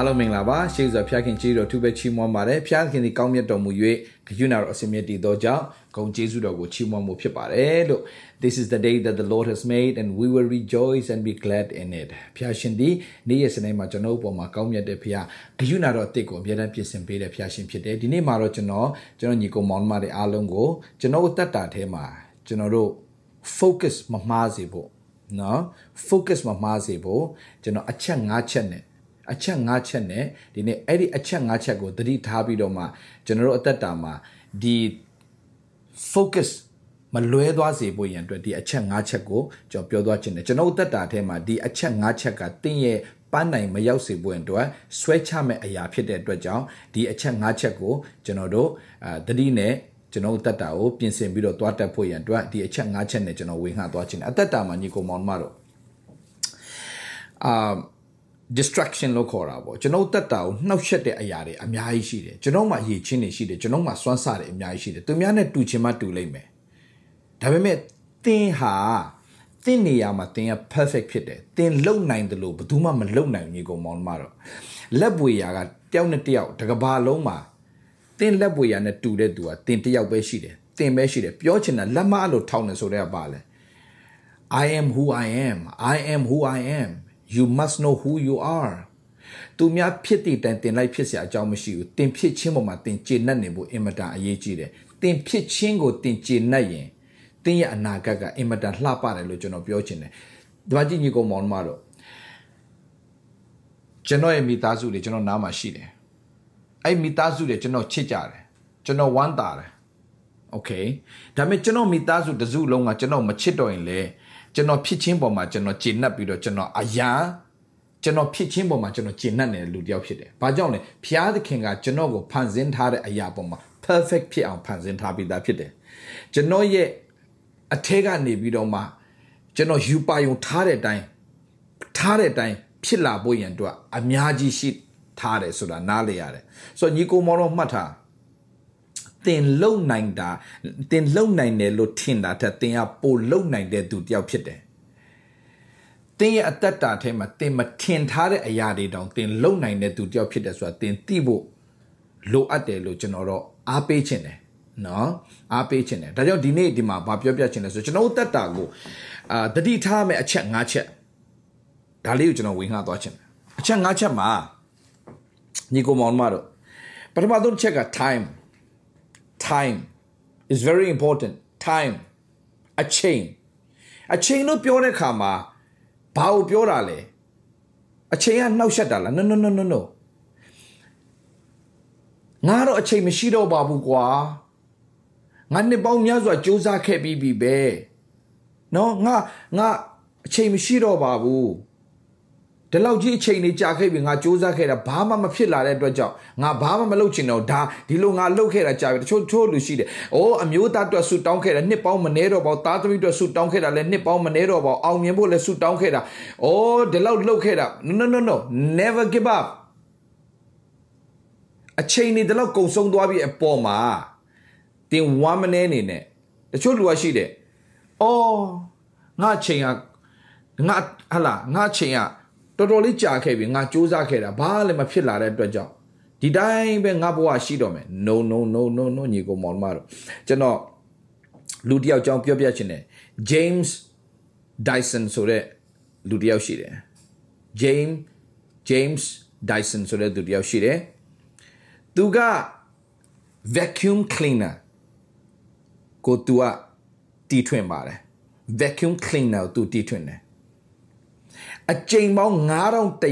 အားလုံးမင်္ဂလာပါရှေးစွာဖျားခင်ကြီးတော်သူပဲချီးမွမ်းပါတယ်ဖျားခင်ဒီကောင်းမြတ်တော်မူ၍ဂယုဏတော်အစင်မြတ်တည်သောကြောင့်ဂုဏ်ကျေးဇူးတော်ကိုချီးမွမ်းမှုဖြစ်ပါတယ်လို့ This is the day that the Lord has made and we will rejoice and be glad in it ဖျားရှင်ဒီနေ့ရက်စနေမှာကျွန်တော်အပေါ်မှာကောင်းမြတ်တဲ့ဖျားဂယုဏတော်အစ်ကိုအမြဲတမ်းပြင်ဆင်ပေးတဲ့ဖျားရှင်ဖြစ်တယ်ဒီနေ့မှာတော့ကျွန်တော်ကျွန်တော်ညီကောင်မောင်မတွေအားလုံးကိုကျွန်တော်တတ်တာထဲမှာကျွန်တော်တို့ focus မမှားစေဖို့နော် focus မမှားစေဖို့ကျွန်တော်အချက်၅ချက်နဲ့ အချက်၅ချက်နဲ့ဒီနေ့အဲ့ဒီအချက်၅ချက်ကိုသတိထားပြီးတော့မှကျွန်တော်တို့အသက်တာမှာဒီ focus မလွဲသွားစေဖို့ရန်အတွက်ဒီအချက်၅ချက်ကိုကျွန်တော်ပြောသွားခြင်းတယ်ကျွန်တော်အသက်တာထဲမှာဒီအချက်၅ချက်ကတင်းရဲ့ပန်းနိုင်မရောက်စေဖို့အတွက်ဆွဲချမဲ့အရာဖြစ်တဲ့အတွက်ကြောင့်ဒီအချက်၅ချက်ကိုကျွန်တော်တို့အာသတိနဲ့ကျွန်တော်တက်တာကိုပြင်ဆင်ပြီးတော့သွားတက်ဖို့ရန်အတွက်ဒီအချက်၅ချက်နဲ့ကျွန်တော်ဝေငှသွားခြင်းအသက်တာမှာညီကိုမောင်မတို့အာ distraction လို့ခေါ်တာပေါ့ကျွန်တော်တက်တာကိုနှောက်ယှက်တဲ့အရာတွေအများကြီးရှိတယ်ကျွန်တော်မှအရေးချင်းတွေရှိတယ်ကျွန်တော်မှစွမ်းစားတယ်အများကြီးရှိတယ်သူများနဲ့တူချင်မှတူလိမ့်မယ်ဒါပေမဲ့သင်ဟာသင်နေရာမှာသင်က perfect ဖြစ်တယ်သင်လုံနိုင်တယ်လို့ဘယ်သူမှမလုံနိုင်ဘူးညီကောင်မောင်မတော့လက်ပွေရာကတယောက်နဲ့တယောက်တကဘာလုံးမှာသင်လက်ပွေရာနဲ့တူတဲ့သူကသင်တယောက်ပဲရှိတယ်သင်ပဲရှိတယ်ပြောချင်တာလက်မလို့ထောင်းနေဆိုတဲ့ကပါလဲ I am who I am I am who I am you must know who you are သူများဖြစ်တည်တိုင်တင်လိုက်ဖြစ်เสียအကြောင်းမရှိဘူးတင်ဖြစ်ချင်းပေါ်မှာတင်ကျေနပ်နေဖို့အင်မတန်အရေးကြီးတယ်တင်ဖြစ်ချင်းကိုတင်ကျေနပ်ရင်တင်ရဲ့အနာဂတ်ကအင်မတန်လှပတယ်လို့ကျွန်တော်ပြောချင်တယ်ဒီမှာကြည့်ညီကောင်မောင်မတို့ကျွန်တော်ရဲ့မိသားစုတွေကျွန်တော်နားမှာရှိတယ်အဲ့မိသားစုတွေကျွန်တော်ချစ်ကြတယ်ကျွန်တော်ဝမ်းသာတယ်โอเคဒါပေမဲ့ကျွန်တော်မိသားစုတစုလုံးကကျွန်တော်မချစ်တော့ရင်လေ ကျွန်တော်ဖြစ်ချင်းပေါ်မှာကျွန်တော်ကျေနပ်ပြီးတော့ကျွန်တော်အရာကျွန်တော်ဖြစ်ချင်းပေါ်မှာကျွန်တော်ကျေနပ်နေတဲ့လူတစ်ယောက်ဖြစ်တယ်။ဘာကြောင့်လဲဖျားသခင်ကကျွန်တော်ကိုဖန်ဆင်းထားတဲ့အရာပေါ်မှာ perfect ဖြစ်အောင်ဖန်ဆင်းထားပြီးသားဖြစ်တယ်။ကျွန်တော်ရဲ့အထက်ကနေပြီးတော့မှကျွန်တော်ယူပါယုံထားတဲ့အတိုင်းထားတဲ့အတိုင်းဖြစ်လာဖို့ရန်အတွက်အများကြီးရှိထားတယ်ဆိုတာနားလေရတယ်။ဆိုတော့ညီကိုမောင်တော့မှတ်ထား တင်လုံနိုင်တာတင်လုံနိုင်တယ်လို့ထင်တာထက်တင်ကပိုလုံနိုင်တဲ့သူတယောက်ဖြစ်တယ်တင်ရဲ့အသက်တာထဲမှာတင်မထင်ထားတဲ့အရာတွေတောင်တင်လုံနိုင်တဲ့သူတယောက်ဖြစ်တယ်ဆိုတာတင်သိဖို့လိုအပ်တယ်လို့ကျွန်တော်တော့အားပေးခြင်းတယ်နော်အားပေးခြင်းတယ်ဒါကြောင့်ဒီနေ့ဒီမှာဗာပြောပြခြင်းလဲဆိုကျွန်တော်အသက်တာကိုအာတတိထားမဲ့အချက်၅ချက်ဒါလေးကိုကျွန်တော်ဝေငှသွားခြင်းအချက်၅ချက်မှာညီကိုမောင်မတို့ပထမဆုံးချက်က time time is very important time အချိန်အချိန်လို့ပြောတဲ့အခါမှာဘာကိုပြောတာလဲအချိန်ကနှောက်ယှက်တာလား no no no no no ငါတော့အချိန်မရှိတော့ပါဘူးကွာငါနှစ်ပေါင်းများစွာစူးစမ်းခဲ့ပြီးပြီပဲเนาะငါငါအချိန်မရှိတော့ပါဘူး ဒီလောက်ကြီးအချိန်လေးကြာခဲ့ပြီငါစူးစမ်းခဲ့တာဘာမှမဖြစ်လာတဲ့အတွက်ကြောင့်ငါဘာမှမလုပ်ချင်တော့ဒါဒီလိုငါလုပ်ခဲ့တာကြာပြီတချို့ချို့လူရှိတယ်။အိုးအမျိုးသားအတွက်ဆူတောင်းခဲ့တာနှစ်ပေါင်းမနေတော့ပါဘူး။သားသမီးအတွက်ဆူတောင်းခဲ့တာလည်းနှစ်ပေါင်းမနေတော့ပါဘူး။အောင်မြင်ဖို့လည်းဆူတောင်းခဲ့တာ။အိုးဒီလောက်လုပ်ခဲ့တာ no no no never give up အချိန်နေဒီလောက်ကုံဆုံးသွားပြီအပေါ်မှာတင်ဝမ်းမနေနေနဲ့တချို့လူကရှိတယ်။အော်ငါချိန်ကငါဟလာငါချိန်က တော်တော်လေးကြာခဲ့ပြီငါစူးစမ်းခဲ့တာဘာလည်းမဖြစ်လာတဲ့အတွက်ကြောင့်ဒီတိုင်းပဲငါဘဝရှိတော့မယ် no no no no no ညီကိုမောင်မတို့ကျွန်တော်လူတယောက်ကြောင်းပြောပြချင်တယ် James Dyson ဆိုတဲ့လူတယောက်ရှိတယ် James James Dyson ဆိုတဲ့လူတယောက်ရှိတယ်သူက vacuum cleaner ကိုသူကတီးထွင်ပါတယ် vacuum cleaner ကိုသူတီးထွင်တယ် အကြိမ်ပေါင်း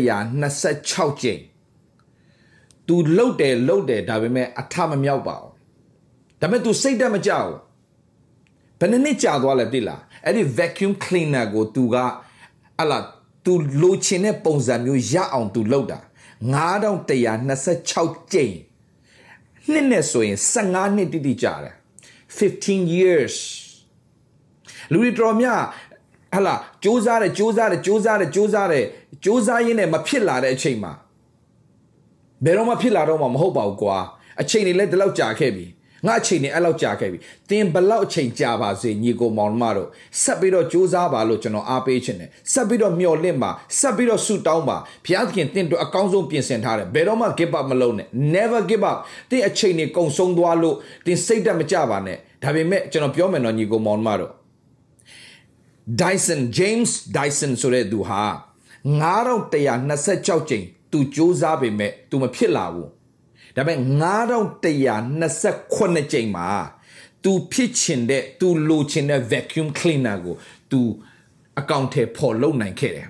9126ကြိမ်သူလှုပ်တယ်လှုပ်တယ်ဒါပေမဲ့အထမမြောက်ပါဘူးဒါပေမဲ့ तू စိတ်တက်မကြဘူးဘယ်နှစ်ကြာသွားလဲသိလားအဲ့ဒီ vacuum cleaner ကို तू ကဟလာ तू လိုချင်တဲ့ပုံစံမျိုးရအောင် तू လှုပ်တာ9126ကြိမ်နှစ်နဲ့ဆိုရင်15နှစ်တိတိကြာတယ်15 years လူတွေတော်များ ဟလာစူးစားတယ်စူးစားတယ်စူးစားတယ်စူးစားတယ်စူးစားရင်းနဲ့မဖြစ်လာတဲ့အချိန်မှာဘယ်တော့မှဖြစ်လာတော့မှမဟုတ်ပါဘူးကွာအချိန်တွေလည်းဒီလောက်ကြာခဲ့ပြီငါအချိန်နေအဲ့လောက်ကြာခဲ့ပြီသင်ဘလောက်အချိန်ကြာပါစေညီကိုမောင်မတို့ဆက်ပြီးတော့ကြိုးစားပါလို့ကျွန်တော်အားပေးချင်တယ်ဆက်ပြီးတော့မျှော်လင့်ပါဆက်ပြီးတော့ဆုတောင်းပါဘုရားသခင်သင်တို့အကောင်းဆုံးပြင်ဆင်ထားတယ်ဘယ်တော့မှ give up မလုပ်နဲ့ never give up သင်အချိန်နေကုန်ဆုံးသွားလို့သင်စိတ်ဓာတ်မကြပါနဲ့ဒါပေမဲ့ကျွန်တော်ပြောမယ်နော်ညီကိုမောင်မတို့ Dyson James Dyson ဆိုတဲ့သူဟာ9126ကြိမ်သူစ조사ပေမဲ့သူမဖြစ်လာဘူးဒါပေမဲ့9128ကြိမ်မှာသူဖြစ်ချင်တဲ့သူလိုချင်တဲ့ vacuum cleaner ကိုသူအကောင့်ထဲပေါ်လုံနိုင်ခဲ့တယ်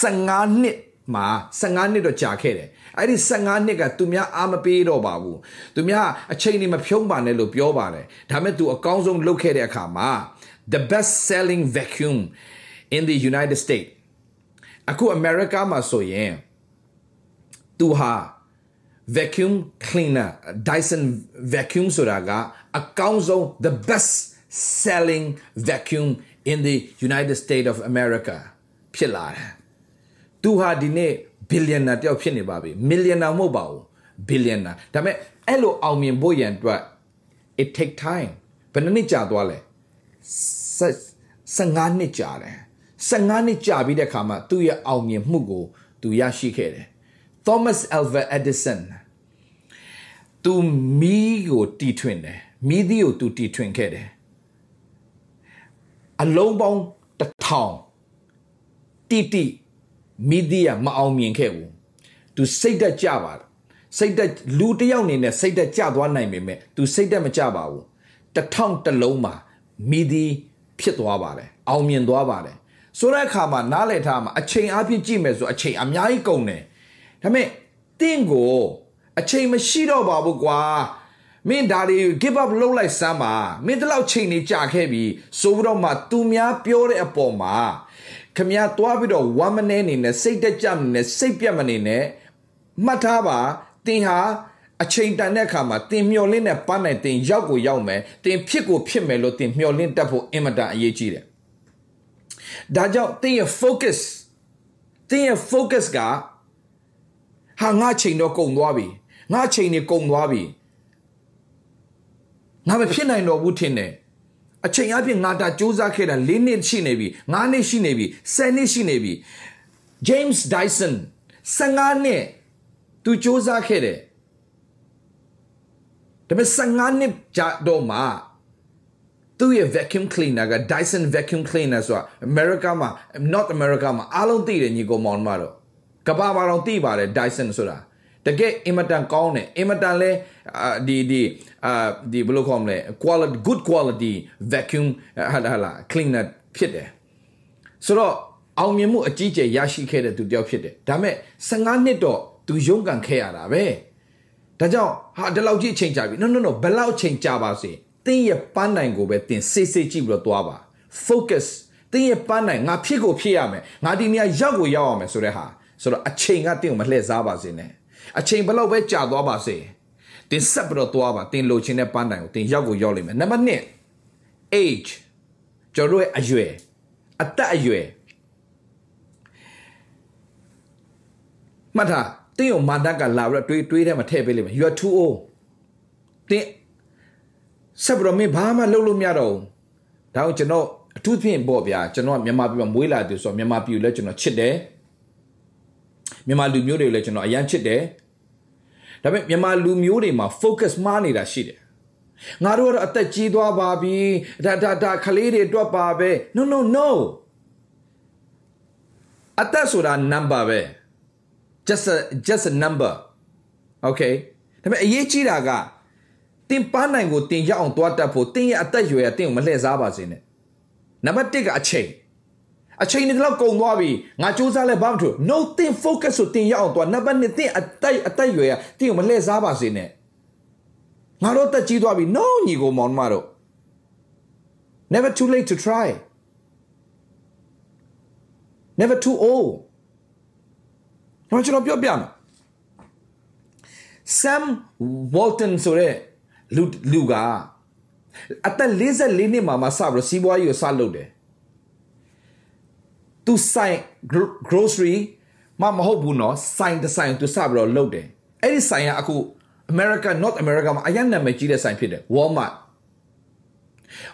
15နှစ်မှာ15နှစ်တော့ကြာခဲ့တယ်အဲ့ဒီ15နှစ်ကသူများအားမပေးတော့ပါဘူးသူများအချိန်တွေမဖြုံးပါနဲ့လို့ပြောပါတယ်ဒါပေမဲ့သူအကောင်းဆုံးလုပ်ခဲ့တဲ့အခါမှာ the best selling vacuum in the United States အခု America မှာဆိုရင် तू ဟာ vacuum cleaner Dyson vacuum ဆိုတာကအကောင်းဆုံး the best selling vacuum in the United States of America ဖြစ်လာတယ်သူဟာဒီနေ့ billionaire တယောက်ဖြစ်နေပါပြီ millionaire မဟုတ်ပါဘူး billionaire ဒါပေမဲ့အဲ့လိုအောင်မြင်ဖို့ရန်အတွက် it take time ဘယ်နှစ်ကြာသွားလဲ 15နှစ်ကြာတယ်15နှစ်ကြာပြီးတဲ့အခါမှာသူ့ရဲ့အောင်မြင်မှုကိုသူရရှိခဲ့တယ် Thomas Alva Edison သူမီးကိုတီထွင်တယ်မီးသီးကိုသူတီထွင်ခဲ့တယ်အလုံးပေါင်းတစ်ထောင်တိတိမီးသီးကမအောင်မြင်ခဲ့ဘူးသူစိတ်သက်ကြပါစိတ်သက်လူတယောက်အနေနဲ့စိတ်သက်ကြသွားနိုင်ပေမဲ့သူစိတ်သက်မကြပါဘူးတထောင်တစ်လုံးမှာ မီးသီးဖြစ်သွားပါတယ်အောင်မြင်သွားပါတယ်ဆိုတဲ့အခါမှာနားလည်ထားမှာအချိန်အပြည့်ကြည့်မယ်ဆိုအချိန်အများကြီးကုန်တယ်ဒါပေမဲ့တင့်ကိုအချိန်မရှိတော့ပါဘူးကွာမင်းဒါတွေ give up လုပ်လိုက်စမ်းပါမင်းတလောက်ချိန်နေကြာခဲ့ပြီဆိုပြီးတော့မှသူများပြောတဲ့အပေါ်မှာခမည်းသွားပြီးတော့ one minute အနေနဲ့စိတ်တက်ကြမနေစိတ်ပြတ်မနေနဲ့မှတ်ထားပါတင်ဟာ အချိန်တန်တဲ့အခါမှာတင်မျောလင်းတဲ့ပန်းနိုင်တင်ရောက်ကိုရောက်မယ်တင်ဖြစ်ကိုဖြစ်မယ်လို့တင်မျောလင်းတတ်ဖို့အင်မတန်အရေးကြီးတယ်ဒါကြောင့်တင်ရဲ့ focus တင်ရဲ့ focus ကဟာငါချိန်တော့ကုန်သွားပြီငါချိန်နေကုန်သွားပြီငါမဖြစ်နိုင်တော့ဘူးထင်တယ်အချိန်အပြင်ငါတာစူးစမ်းခဲ့တာ၄နှစ်ရှိနေပြီ၅နှစ်ရှိနေပြီ၁၀နှစ်ရှိနေပြီ James Dyson 15နှစ်သူစူးစမ်းခဲ့တယ် ဒါပေမဲ့15နှစ်ကြာတော့မှသူ့ရဲ့ vacuum cleaner က Dyson vacuum cleaner ဆိုတာ America မှာ North America မှာအားလုံးသိတယ်ညီကောင်မောင်တို့တော့ကဘာဘာတော့သိပါတယ် Dyson ဆိုတာတကယ်အင်မတန်ကောင်းတယ်အင်မတန်လဲဒီဒီအာဒီဘယ်လိုခေါ်မလဲ quality good quality vacuum ဟာလာလာ cleaner ဖြစ်တယ်ဆိုတော့အောင်မြင်မှုအကြီးကျယ်ရရှိခဲ့တဲ့သူတယောက်ဖြစ်တယ်ဒါပေမဲ့15နှစ်တော့သူရုန်းကန်ခဲ့ရတာပဲ ဒါကြောင့်ဟာဒီလောက်ကြီးအချိန်ကြာပြီ no no no ဘယ်လောက်အချိန်ကြာပါစေတင်းရဲ့ပန်းနိုင်ကိုပဲတင်စိတ်စိတ်ကြည့်ပြီးတော့သွားပါ focus တင်းရဲ့ပန်းနိုင်ငါဖြစ်ကိုဖြစ်ရမယ်ငါဒီနေရာရောက်ကိုရောက်ရမယ်ဆိုတဲ့ဟာဆိုတော့အချိန်ကတင်းကိုမလှည့်စားပါစေနဲ့အချိန်ဘယ်လောက်ပဲကြာသွားပါစေတင်ဆက်ပြီးတော့သွားပါတင်လိုချင်တဲ့ပန်းတိုင်ကိုတင်ရောက်ကိုရောက်လိမ့်မယ်နံပါတ်1 age ကျွန်တော်ရဲ့အရွယ်အသက်အရွယ်မှတ်ထား တင်းကိုမန်တက်ကလာပြီးတော့တွေးတွေးထဲမှာထည့်ပေးလိမ့်မယ် you are too old တင်းဆက်ပြီးတော့မင်းဘာမှလုပ်လို့မရတော့ဘူးဒါကိုကျွန်တော်အထူးဖြင့်ပေါ့ဗျာကျွန်တော်မြန်မာပြည်မှာမွေးလာတယ်ဆိုတော့မြန်မာပြည်ကိုလည်းကျွန်တော်ချစ်တယ်မြန်မာလူမျိုးတွေကိုလည်းကျွန်တော်အရန်ချစ်တယ်ဒါပေမဲ့မြန်မာလူမျိုးတွေမှာ focus မှားနေတာရှိတယ်ငါတို့ကတော့အသက်ကြီးသွားပါပြီဒါဒါဒါခလေးတွေတွက်ပါပဲ no no no အသက်ဆိုတာ number ပဲ just a just a number okay ဒါပေမဲ့အရေးကြီးတာကတင်ပန်းနိုင်ကိုတင်ရအောင်တွားတတ်ဖို့တင်ရဲ့အသက်ရွယ်ကတင်ကိုမလှည့်စားပါစေနဲ့နံပါတ်1ကအချိန်အချိန်တွေတော့ကုန်သွားပြီငါစူးစမ်းလဲဘာမှမထူ no think focus ဆိုတင်ရအောင်သွားနံပါတ်2တင်အတိုက်အတိုက်ရွယ်ရတင်ကိုမလှည့်စားပါစေနဲ့ငါတို့တက်ကြီးသွားပြီ no ညီကိုမောင်မတို့ never too late to try never too old တော့ကျွန်တော်ပြောပြမယ် Sam Walton ဆိုတဲ့လူလူကအသက်44နှစ်မှာမှစပြီးစီးပွားရေးကိုစလုပ်တယ်သူဆိုင် grocery မမဟုတ်ဘူးနော်ဆိုင်တဆိုင်သူစပြီးတော့လုပ်တယ်အဲ့ဒီဆိုင်ကအခု America North America မှာအရင်နာမည်ကြီးတဲ့ဆိုင်ဖြစ်တယ် Walmart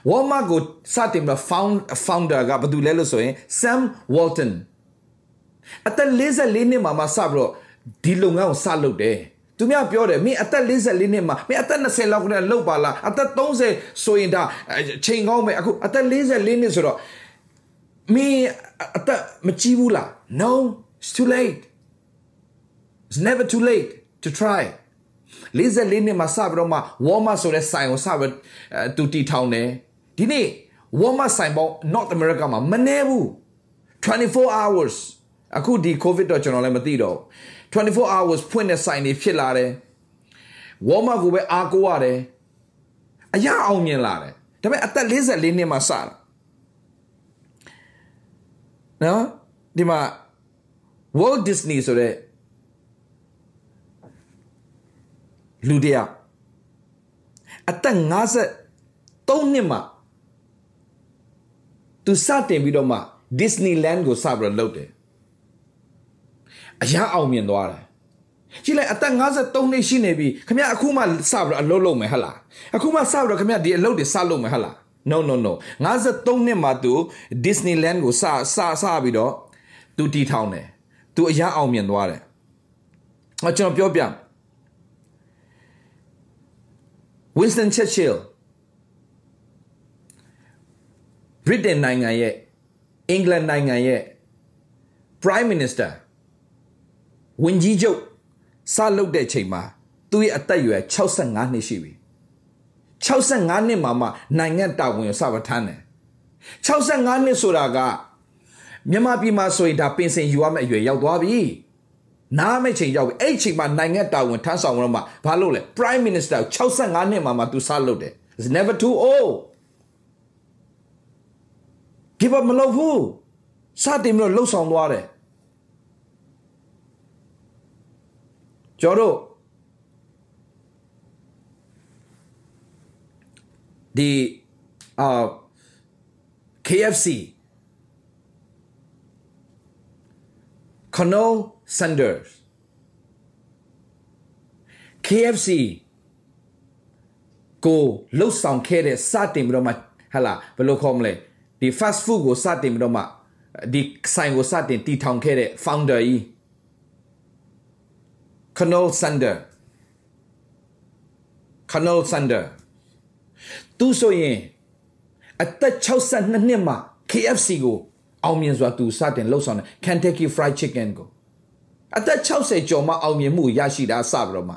Walmart ကိုစတင်ပြီး found founder ကဘာတူလဲလို့ဆိုရင် Sam Walton အသက်44နှစ်မှာမှစပြီးတော့ဒီလုပ်ငန်းကိုစလုပ်တယ်သူများပြောတယ်မင်းအသက်44နှစ်မှာမင်းအသက်20လောက်ကလေးလောက်ပါလားအသက်30ဆိုရင်ဒါချိန်ကောင်းမယ်အခုအသက်44နှစ်ဆိုတော့မင်းအသက်မကြီးဘူးလား no it's too late it's never too late to try 44နှစ်မှာစပြီးတော့မှ Walmart ဆိုတဲ့ဆိုင်ကိုစပြီးသူတီထောင်တယ်ဒီနေ့ Walmart ဆိုင်ပေါင်း North America မှာမနေဘူး24 hours အခုဒီ covid တော့ကျွန်တော်လည်းမသိတော့24 hours ဖွင့်တဲ့ဆိုင်တွေဖြစ်လာတယ် Walmart ကိုပဲအားကိုးရတယ်အရာအောင်မြင်လာတယ်ဒါပေမဲ့အသက်44နှစ်မှာစတာနော်ဒီမှာ Walt Disney ဆိုတဲ့လူတယောက်အသက်53နှစ်မှာသူစတင်ပြီးတော့မှ Disneyland ကိုစပြီးတော့လုပ်တယ် အရာအောင်မြင်သွားတယ်ကြည့်လိုက်အသက်53နှစ်ရှိနေပြီခမအခုမှစပြီးတော့အလုပ်လုပ်မယ်ဟဟလားအခုမှစပြီးတော့ခမဒီအလုပ်တွေစလုပ်မယ်ဟဟလား no no no 53နှစ်မှာသူ Disneyland ကိုစစစပြီးတော့သူတီထောင်တယ်သူအရာအောင်မြင်သွားတယ်အကျွန်တော်ပြောပြ Winston Churchill ဗြိတိန်နိုင်ငံရဲ့အင်္ဂလန်နိုင်ငံရဲ့ Prime Minister ဝန်ကြီးချုပ်စလုပ်တဲ့ချိန်မှာသူ့ရဲ့အသက်အရွယ်65နှစ်ရှိပြီ65နှစ်မှာမှနိုင်ငံတာဝန်ကိုစပထမ်းတယ်65နှစ်ဆိုတာကမြန်မာပြည်မှာဆိုရင်ဒါပင်စင်ယူရမယ့်အရွယ်ရောက်သွားပြီနားမဲ့ချိန်ရောက်ပြီအဲ့ချိန်မှာနိုင်ငံတာဝန်ထမ်းဆောင်တော့မှဘာလုပ်လဲ Prime Minister 65နှစ်မှာမှသူစလုပ်တယ် It's never too old give up မလုပ်ဘူးစတင်ပြီးတော့လှုပ်ဆောင်သွားတယ် ကျော်တို့ဒီအာ KFC Colonel Sanders KFC ကိုလှုပ်ဆောင်ခဲ့တဲ့စတင်ပြီးတော့မှဟလာဘယ်လိုခေါ်မလဲဒီ fast food ကိုစတင်ပြီးတော့မှဒီဆိုင်ကိုစတင်တည်ထောင်ခဲ့တဲ့ founder ကြီး Colonel Sander Colonel Sander သူဆိုရင်အသက်62နှစ်မှာ KFC ကိုအောင်မြင်စွာသူစတင်လှုပ်ဆောင်တယ် Kentucky Fried Chicken ကိုအသက်60ကျော်မှအောင်မြင်မှုရရှိတာစပြီးတော့မှ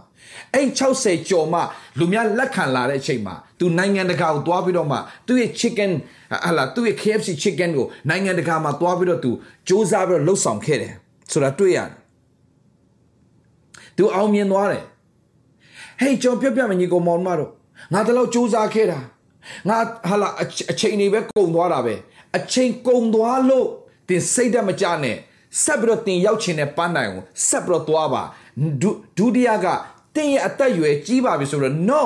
အဲ့60ကျော်မှလူများလက်ခံလာတဲ့အချိန်မှာသူနိုင်ငံတကာကိုသွားပြီးတော့မှသူ့ရဲ့ chicken ဟာလာသူ့ရဲ့ KFC chicken ကိုနိုင်ငံတကာမှာသွားပြီးတော့သူစ조사ပြီးတော့လှုပ်ဆောင်ခဲ့တယ်ဆိုတာတွေ့ရတယ် သူအောင်မြင်သွားတယ်ဟေးကျွန်တော်ပြောပြမယ်ညီကောင်မောင်မတို့ငါတလောက်စ조사ခဲ့တာငါဟာလာအချိန်တွေပဲကုန်သွားတာပဲအချိန်ကုန်သွားလို့တင်စိတ်ဓာတ်မကြနဲ့ဆက်ပြီးတော့တင်ရောက်ချင်တဲ့ပန်းတိုင်ကိုဆက်ပြီးတော့သွားပါဒုတိယကတင်းရဲ့အသက်အရွယ်ကြီးပါပြီဆိုတော့ no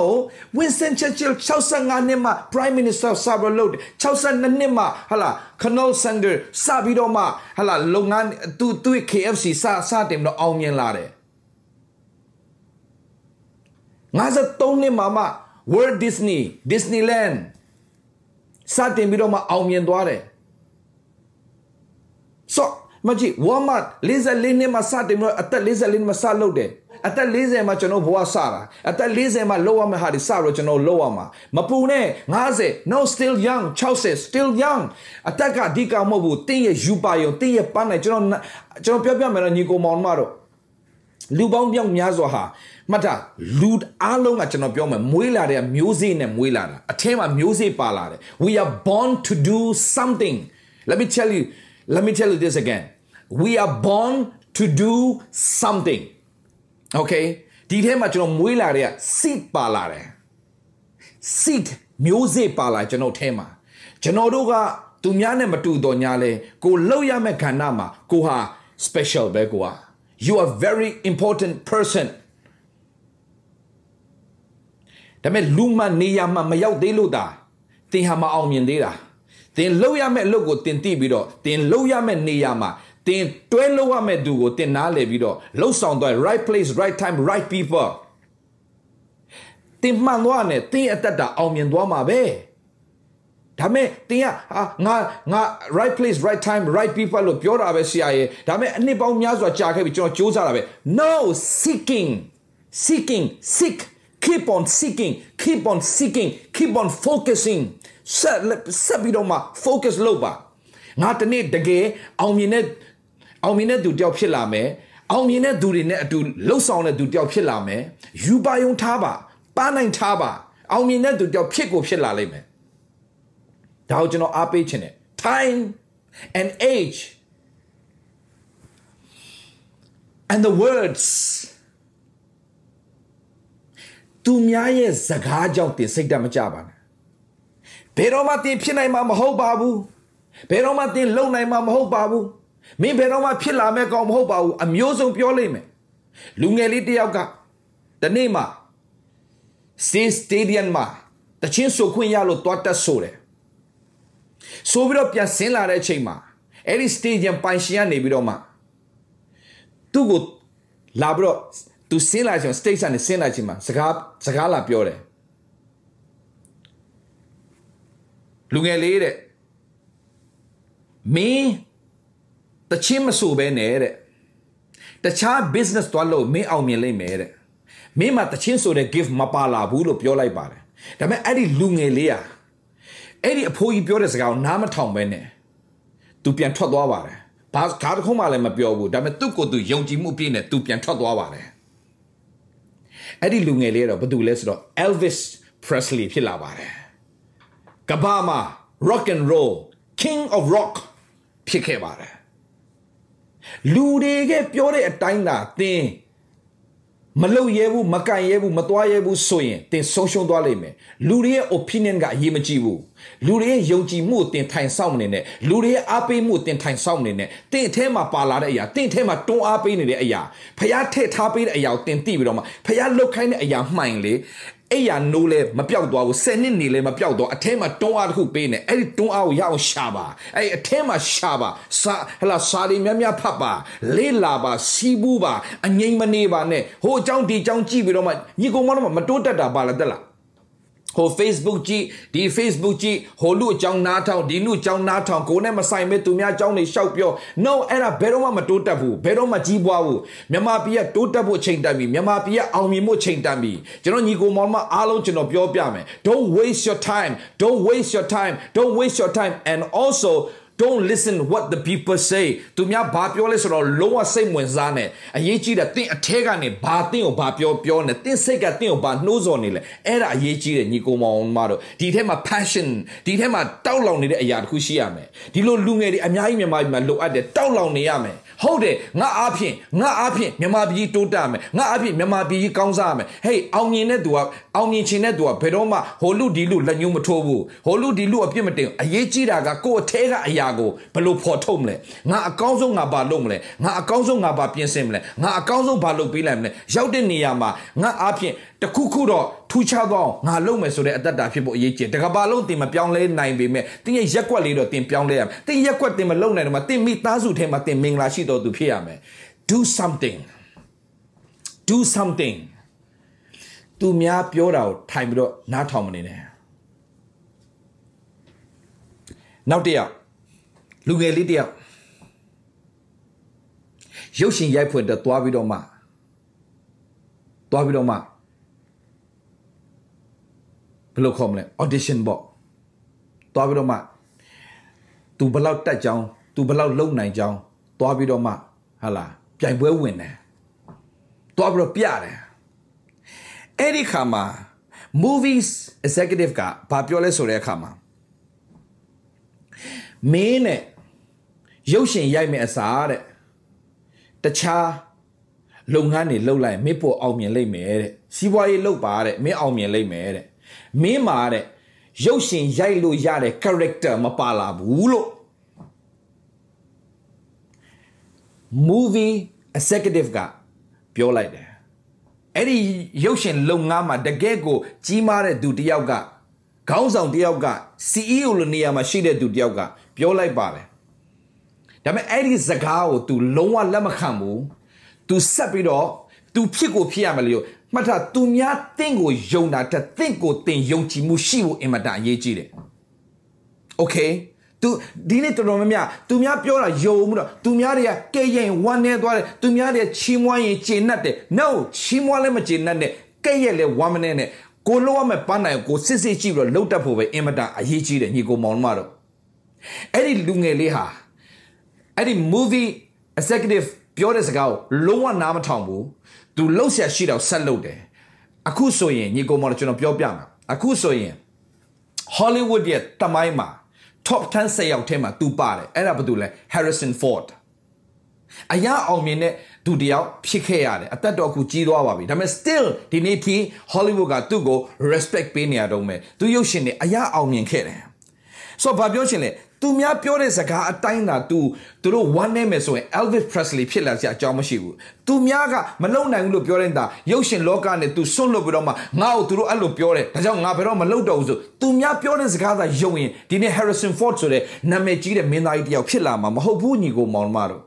Winston Churchill 65နှစ်မှ Prime Minister ဆာဘလို့62နှစ်မှဟလာ Colonel Sanders စပြီးတော့မှဟလာလုပ်ငန်းသူသူ့ KFC စစတင်ပြီးတော့အောင်မြင်လာတယ် 53နှစ်မှမှ Walt Disney Disneyland စတင်ပြီးတော့မှအောင်မြင်သွားတယ် so မကြည့် Walmart 44နှစ်မှစတင်ပြီးတော့အသက်44နှစ်မှစလုပ်တယ်အသက်40မှာကျွန်တော်ဘဝစတာအသက်40မှာလောက်ရမယ့်ဟာဒီစတော့ကျွန်တော်လောက်ရမှာမပူနဲ့50 no still young 60 still young အသက်ကအဓိကမဟုတ်ဘူးတင်းရဲ့ယူပါယုံတင်းရဲ့ပန်းနိုင်ကျွန်တော်ကျွန်တော်ပြောပြမယ်နော်ညီကိုမောင်မတို့လူပေါင်းပြောင်းများစွာဟာ မှတ်တာလူအားလုံးကကျွန်တော်ပြောမယ်မွေးလာတဲ့မျိုးစေ့နဲ့မွေးလာတာအထဲမှာမျိုးစေ့ပါလာတယ် we are born to do something let me tell you let me tell you this again we are born to do something okay ဒီထဲမှာကျွန်တော်မွေးလာတဲ့ seed ပါလာတယ် seed မျိုးစေ့ပါလာကျွန်တော်ထဲမှာကျွန်တော်တို့ကသူများနဲ့မတူတော့ညာလဲကိုလောက်ရမဲ့ခန္ဓာမှာကိုဟာ special ပဲကိုဟာ you are very important person ဒါပေမဲ့လူမှနေရာမှာမရောက်သေးလို့တာသင်ဟာမအောင်မြင်သေးတာသင်လောက်ရမဲ့အလုပ်ကိုသင်သိပြီးတော့သင်လောက်ရမဲ့နေရာမှာတင်တွဲလို့ရမဲ့သူကိုတင်နားလေပြီးတော့လှုပ်ဆောင်သွား right place right time right people တင်မှန်သွားနဲ့တင်းအသက်တာအောင်မြင်သွားမှာပဲဒါမဲ့တင်ကဟာငါငါ right place right time right people လို့ပြောတာပဲဆရာရဲ့ဒါမဲ့အနှစ်ပေါင်းများစွာကြာခဲ့ပြီကျွန်တော်စူးစမ်းတာပဲ no seeking seeking seek keep on seeking keep on seeking keep on focusing ဆက်ဆက်ပြီးတော့မှ focus လုပ်ပါငါတနေ့တကယ်အောင်မြင်တဲ့အောင်မြင်တဲ့သူတယောက်ဖြစ်လာမယ်အောင်မြင်တဲ့သူတွေနဲ့အတူလှုပ်ဆောင်တဲ့သူတယောက်ဖြစ်လာမယ်ယူပါယုံထားပါပါနိုင်ထားပါအောင်မြင်တဲ့သူတယောက်ဖြစ်ကိုဖြစ်လာလိမ့်မယ်ဒါကိုကျွန်တော်အားပေးခြင်းတယ် time and age and the words သူများရဲ့စကားကြောင့်တင်စိတ်တမကြပါနဲ့ဘယ်တော့မှတင်ဖြစ်နိုင်မှာမဟုတ်ပါဘူးဘယ်တော့မှတင်လုံနိုင်မှာမဟုတ်ပါဘူးမင်းဘယ်တော့မှဖြစ်လာမဲ့ကောင်မဟုတ်ပါဘူးအမျိုးစုံပြောလိမ့်မယ်လူငယ်လေးတယောက်ကတနေ့မှစီစတေဒီယမ်မှာတချင်းဆိုခွင့်ရလို့တွားတက်ဆိုတယ်ဆိုပြီးတော့ပြန်ဆင်းလာတဲ့အချိန်မှာအဲ့ဒီစတေဒီယမ်ပိုင်ရှင်ကနေပြီးတော့မှသူ့ကိုလာပြီးတော့ သူဆင်းလာချိန် stage ကနေဆင်းလာချိန်မှာစကားစကားလာပြောတယ်လူငယ်လေးတဲ့မင်းတချင်းမဆိုပဲနဲ့တဲ့တခြား business သွားလို့မင်းအောင်မြင်လိမ့်မယ်တဲ့မင်းမှာတချင်းဆိုတဲ့ gift မပါလာဘူးလို့ပြောလိုက်ပါတယ်ဒါပေမဲ့အဲ့ဒီလူငယ်လေးอ่ะအဲ့ဒီအဖိုးကြီးပြောတဲ့စကားကိုနားမထောင်ပဲနဲ့သူပြန်ထွက်သွားပါတယ်ဘာကားတစ်ခုမှလည်းမပြောဘူးဒါပေမဲ့သူ့ကိုယ်သူယုံကြည်မှုပြည့်နဲ့သူပြန်ထွက်သွားပါတယ် အဲ့ဒီလူငယ်လေးတော့ဘာတူလဲဆိုတော့ Elvis Presley ဖြစ်လာပါတယ်ကဘာမှာ rock and roll king of rock ဖြစ်ခဲ့ပါတယ်လူတွေကပြောတဲ့အတိုင်းသာသင် မလုပ်ရဲဘူးမကန်ရဲဘူးမသွားရဲဘူးဆိုရင်တင်ဆုံးရှုံးသွားလိမ့်မယ်လူတွေရဲ့ opinion ကအရေးမကြီးဘူးလူတွေရဲ့ယုံကြည်မှုတင်ထိုင်ဆောင်မနေနဲ့လူတွေရဲ့အားပေးမှုတင်ထိုင်ဆောင်မနေနဲ့တင်အထဲမှာပါလာတဲ့အရာတင်အထဲမှာတွန်းအားပေးနေတဲ့အရာဖျားထည့်ထားပေးတဲ့အရာကိုတင်သိပြီးတော့မှဖျားလုတ်ခိုင်းတဲ့အရာမှိုင်လေ အဲ့ရနိုးလဲမပြောက်သွားဘူး10နှစ်နေလဲမပြောက်တော့အထဲမှာတွန်းအားတစ်ခုပေးနေအဲ့ဒီတွန်းအားကိုရအောင်ရှာပါအဲ့အထဲမှာရှာပါစာဟလာစာရီများများဖတ်ပါလေးလာပါစီးဘူးပါအငိမ့်မနေပါနဲ့ဟိုအကြောင်းဒီအကြောင်းကြည့်ပြီးတော့မှညီကောင်မတော့မတိုးတက်တာပါလားတက်လား ဟို Facebook ကြည့်ဒီ Facebook ကြည့်ဟိုလူအကြောင်းနားထောင်ဒီလူအကြောင်းနားထောင်ကိုနဲ့မဆိုင်မဲ့သူများအကြောင်းတွေရှောက်ပြော no အဲ့ဒါဘယ်တော့မှမတိုးတက်ဘူးဘယ်တော့မှကြီးပွားဘူးမြန်မာပြည်ကတိုးတက်ဖို့အချိန်တန်ပြီမြန်မာပြည်ကအောင်မြင်ဖို့အချိန်တန်ပြီကျွန်တော်ညီကိုမောင်မအားလုံးကျွန်တော်ပြောပြမယ် don't waste your time don't waste your time don't waste your time and also don't listen what the people say သူများဘာပြောလဲဆိုတော့လုံးဝစိတ်ဝင်စားနေအရေးကြီးတယ်တင့်အထဲကနေဘာတင့်ကိုဘာပြောပြောနေတင့်စိတ်ကတင့်ကိုဘာနှိုးဆော်နေလဲအဲ့ဒါအရေးကြီးတယ်ညီကိုမောင်မတို့ဒီထဲမှာ passion ဒီထဲမှာတောက်လောင်နေတဲ့အရာတစ်ခုရှိရမယ်ဒီလိုလူငယ်တွေအများကြီးမြန်မာပြည်မှာလိုအပ်တယ်တောက်လောင်နေရမယ် ဟုတ်တယ်ငါအားဖြင့်ငါအားဖြင့်မြန်မာပြည်တိုးတက်မယ်ငါအားဖြင့်မြန်မာပြည်ကောင်းစားမယ်ဟေးအောင်မြင်တဲ့သူကအောင်မြင်ခြင်းတဲ့သူကဘယ်တော့မှဟိုလူဒီလူလက်ညှိုးမထိုးဘူးဟိုလူဒီလူအပြစ်မတင်အရေးကြီးတာကကိုယ့်အထဲကအရာကိုဘယ်လိုဖော်ထုတ်မလဲငါအကောင်းဆုံးငါဘာလုပ်မလဲငါအကောင်းဆုံးငါဘာပြင်ဆင်မလဲငါအကောင်းဆုံးဘာလုပ်ပေးလိုက်မလဲရောက်တဲ့နေရာမှာငါအားဖြင့်တခုခုတော့ထူး ခြားသောငါလုပ်မယ်ဆိုတဲ့အတ္တတာဖြစ်ဖို့အရေးကြီးတကဘာလုံးတင်မပြောင်းလဲနိုင်ပေမဲ့တင်းရဲ့ရက်ကွက်လေးတော့တင်ပြောင်းလဲရမယ်တင်းရက်ကွက်တင်မလုပ်နိုင်တော့မှတင်းမိသားစုထဲမှာတင်မင်္ဂလာရှိတော်သူဖြစ်ရမယ် do something do something သူများပြောတာကိုထိုင်ပြီးတော့နားထောင်မနေနဲ့နောက်တစ်ယောက်လူငယ်လေးတစ်ယောက်ရုပ်ရှင်ရိုက်ဖွယ်တော့သွားပြီးတော့မှသွားပြီးတော့မှ ဘယ်လိုခေါ်မလဲ audition ပေါ့သွားပြီးတော့မှ तू ဘယ်လောက်တက်ကြောင်း तू ဘယ်လောက်လုံနိုင်ကြောင်းသွားပြီးတော့မှဟာလာပြိုင်ပွဲဝင်တယ်သွားပြီးတော့ပြတယ်အဲ့ဒီခါမှာ movies executive ကဘာပြောလဲဆိုတဲ့အခါမှာမင်းနဲ့ရုပ်ရှင်ရိုက်မယ်အစားတဲ့တခြားလုပ်ငန်းတွေလုပ်လိုက်မင်းပို့အောင်မြင်လိမ့်မယ်တဲ့စီးပွားရေးလုပ်ပါတဲ့မင်းအောင်မြင်လိမ့်မယ်တဲ့ မင်းမှာတဲ့ရုပ်ရှင်ရိုက်လို့ရတဲ့ character မပါလာဘူးလို့ movie executive ကပြောလိုက်တယ်အဲ့ဒီရုပ်ရှင်လုပ်ငန်းမှာတကယ့်ကိုကြီးမားတဲ့သူတယောက်ကခေါင်းဆောင်တယောက်က CEO လိုနေရာမှာရှိတဲ့သူတယောက်ကပြောလိုက်ပါတယ်ဒါပေမဲ့အဲ့ဒီစကားကို तू လုံးဝလက်မခံဘူး तू ဆက်ပြီးတော့ तू ဖြစ်ကိုဖြစ်ရမယ်လို့ မှတ်ထားသူများတင့်ကိုယုံတာတက်တင့်ကိုတင်ယုံကြည်မှုရှိဖို့အင်မတန်အရေးကြီးတယ်။ Okay သူဒီနေ့တော်တော်များများသူများပြောတာယုံမှုတော့သူများတွေကကဲရင်ဝမ်းနေသွားတယ်သူများတွေချီးမွမ်းရင်ကျေနပ်တယ် no ချီးမွမ်းလည်းမကျေနပ်နဲ့ကဲရဲ့လည်းဝမ်းမနေနဲ့ကိုလိုရမယ်ပန်းနိုင်ကိုစစ်စစ်ကြည့်ပြီးတော့လှုပ်တတ်ဖို့ပဲအင်မတန်အရေးကြီးတယ်ညီကိုမောင်မတို့အဲ့ဒီလူငယ်လေးဟာအဲ့ဒီ movie executive ပြောတဲ့စကားကိုလုံးဝနားမထောင်ဘူး သူလှုပ်ရှားရှိတော့ဆက်လှုပ်တယ်အခုဆိုရင်ညီကိုမောင်တို့ကျွန်တော်ပြောပြမှာအခုဆိုရင် Hollywood ရဲ့တမိုင်းမှာ top 10ဆက်ရောက်ထဲမှာသူပါတယ်အဲ့ဒါဘာတူလဲ Harrison Ford အရာအောင်မြင်တဲ့သူတယောက်ဖြစ်ခဲ့ရတယ်အသက်တော်ခုကြီးသွားပါပြီဒါပေမဲ့ still ဒီနေ့ထိ Hollywood ကသူ့ကို respect ပေးနေရတော့မယ်သူရုပ်ရှင်တွေအရာအောင်မြင်ခဲ့တယ်ဆိုတော့ဘာပြောချင်လဲ သူများပြောတဲ့စကားအတိုင်းသာ तू သူတို့ one name မယ်ဆိုရင် Elvis Presley ဖြစ်လာစရာအကြောင်းမရှိဘူးသူများကမလုံနိုင်ဘူးလို့ပြောတဲ့တာရုပ်ရှင်လောကနဲ့ तू ဆွန့်လွတ်ပြီးတော့မှငါ့ကိုသူတို့အဲ့လိုပြောတယ်ဒါကြောင့်ငါဘယ်တော့မလုံတော့ဘူးဆိုသူများပြောတဲ့စကားသာယုံရင်ဒီနေ့ Harrison Ford ဆိုတဲ့နာမည်ကြီးတဲ့မင်းသားကြီးတယောက်ဖြစ်လာမှာမဟုတ်ဘူးညီကိုမောင်မတို့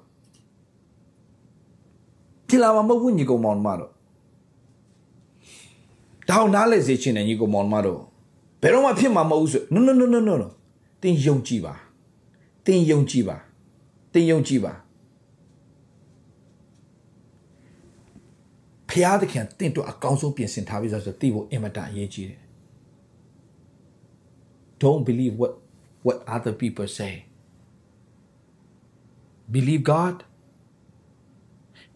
ဖြစ်လာမှာမဟုတ်ဘူးညီကိုမောင်မတို့တောင်းနားလဲစေချင်တယ်ညီကိုမောင်မတို့ဘယ်တော့မှဖြစ်မှာမဟုတ်ဘူးဆို no no no no no no တင်ယုံကြည်ပါတင်ယုံကြည်ပါတင်ယုံကြည်ပါဖျားသခင်တင့်တော့အကောင်းဆုံးပြင်ဆင်ထားပြီးဆိုတော့သိဖို့အင်မတန်အရေးကြီးတယ် Don't believe what what other people say believe God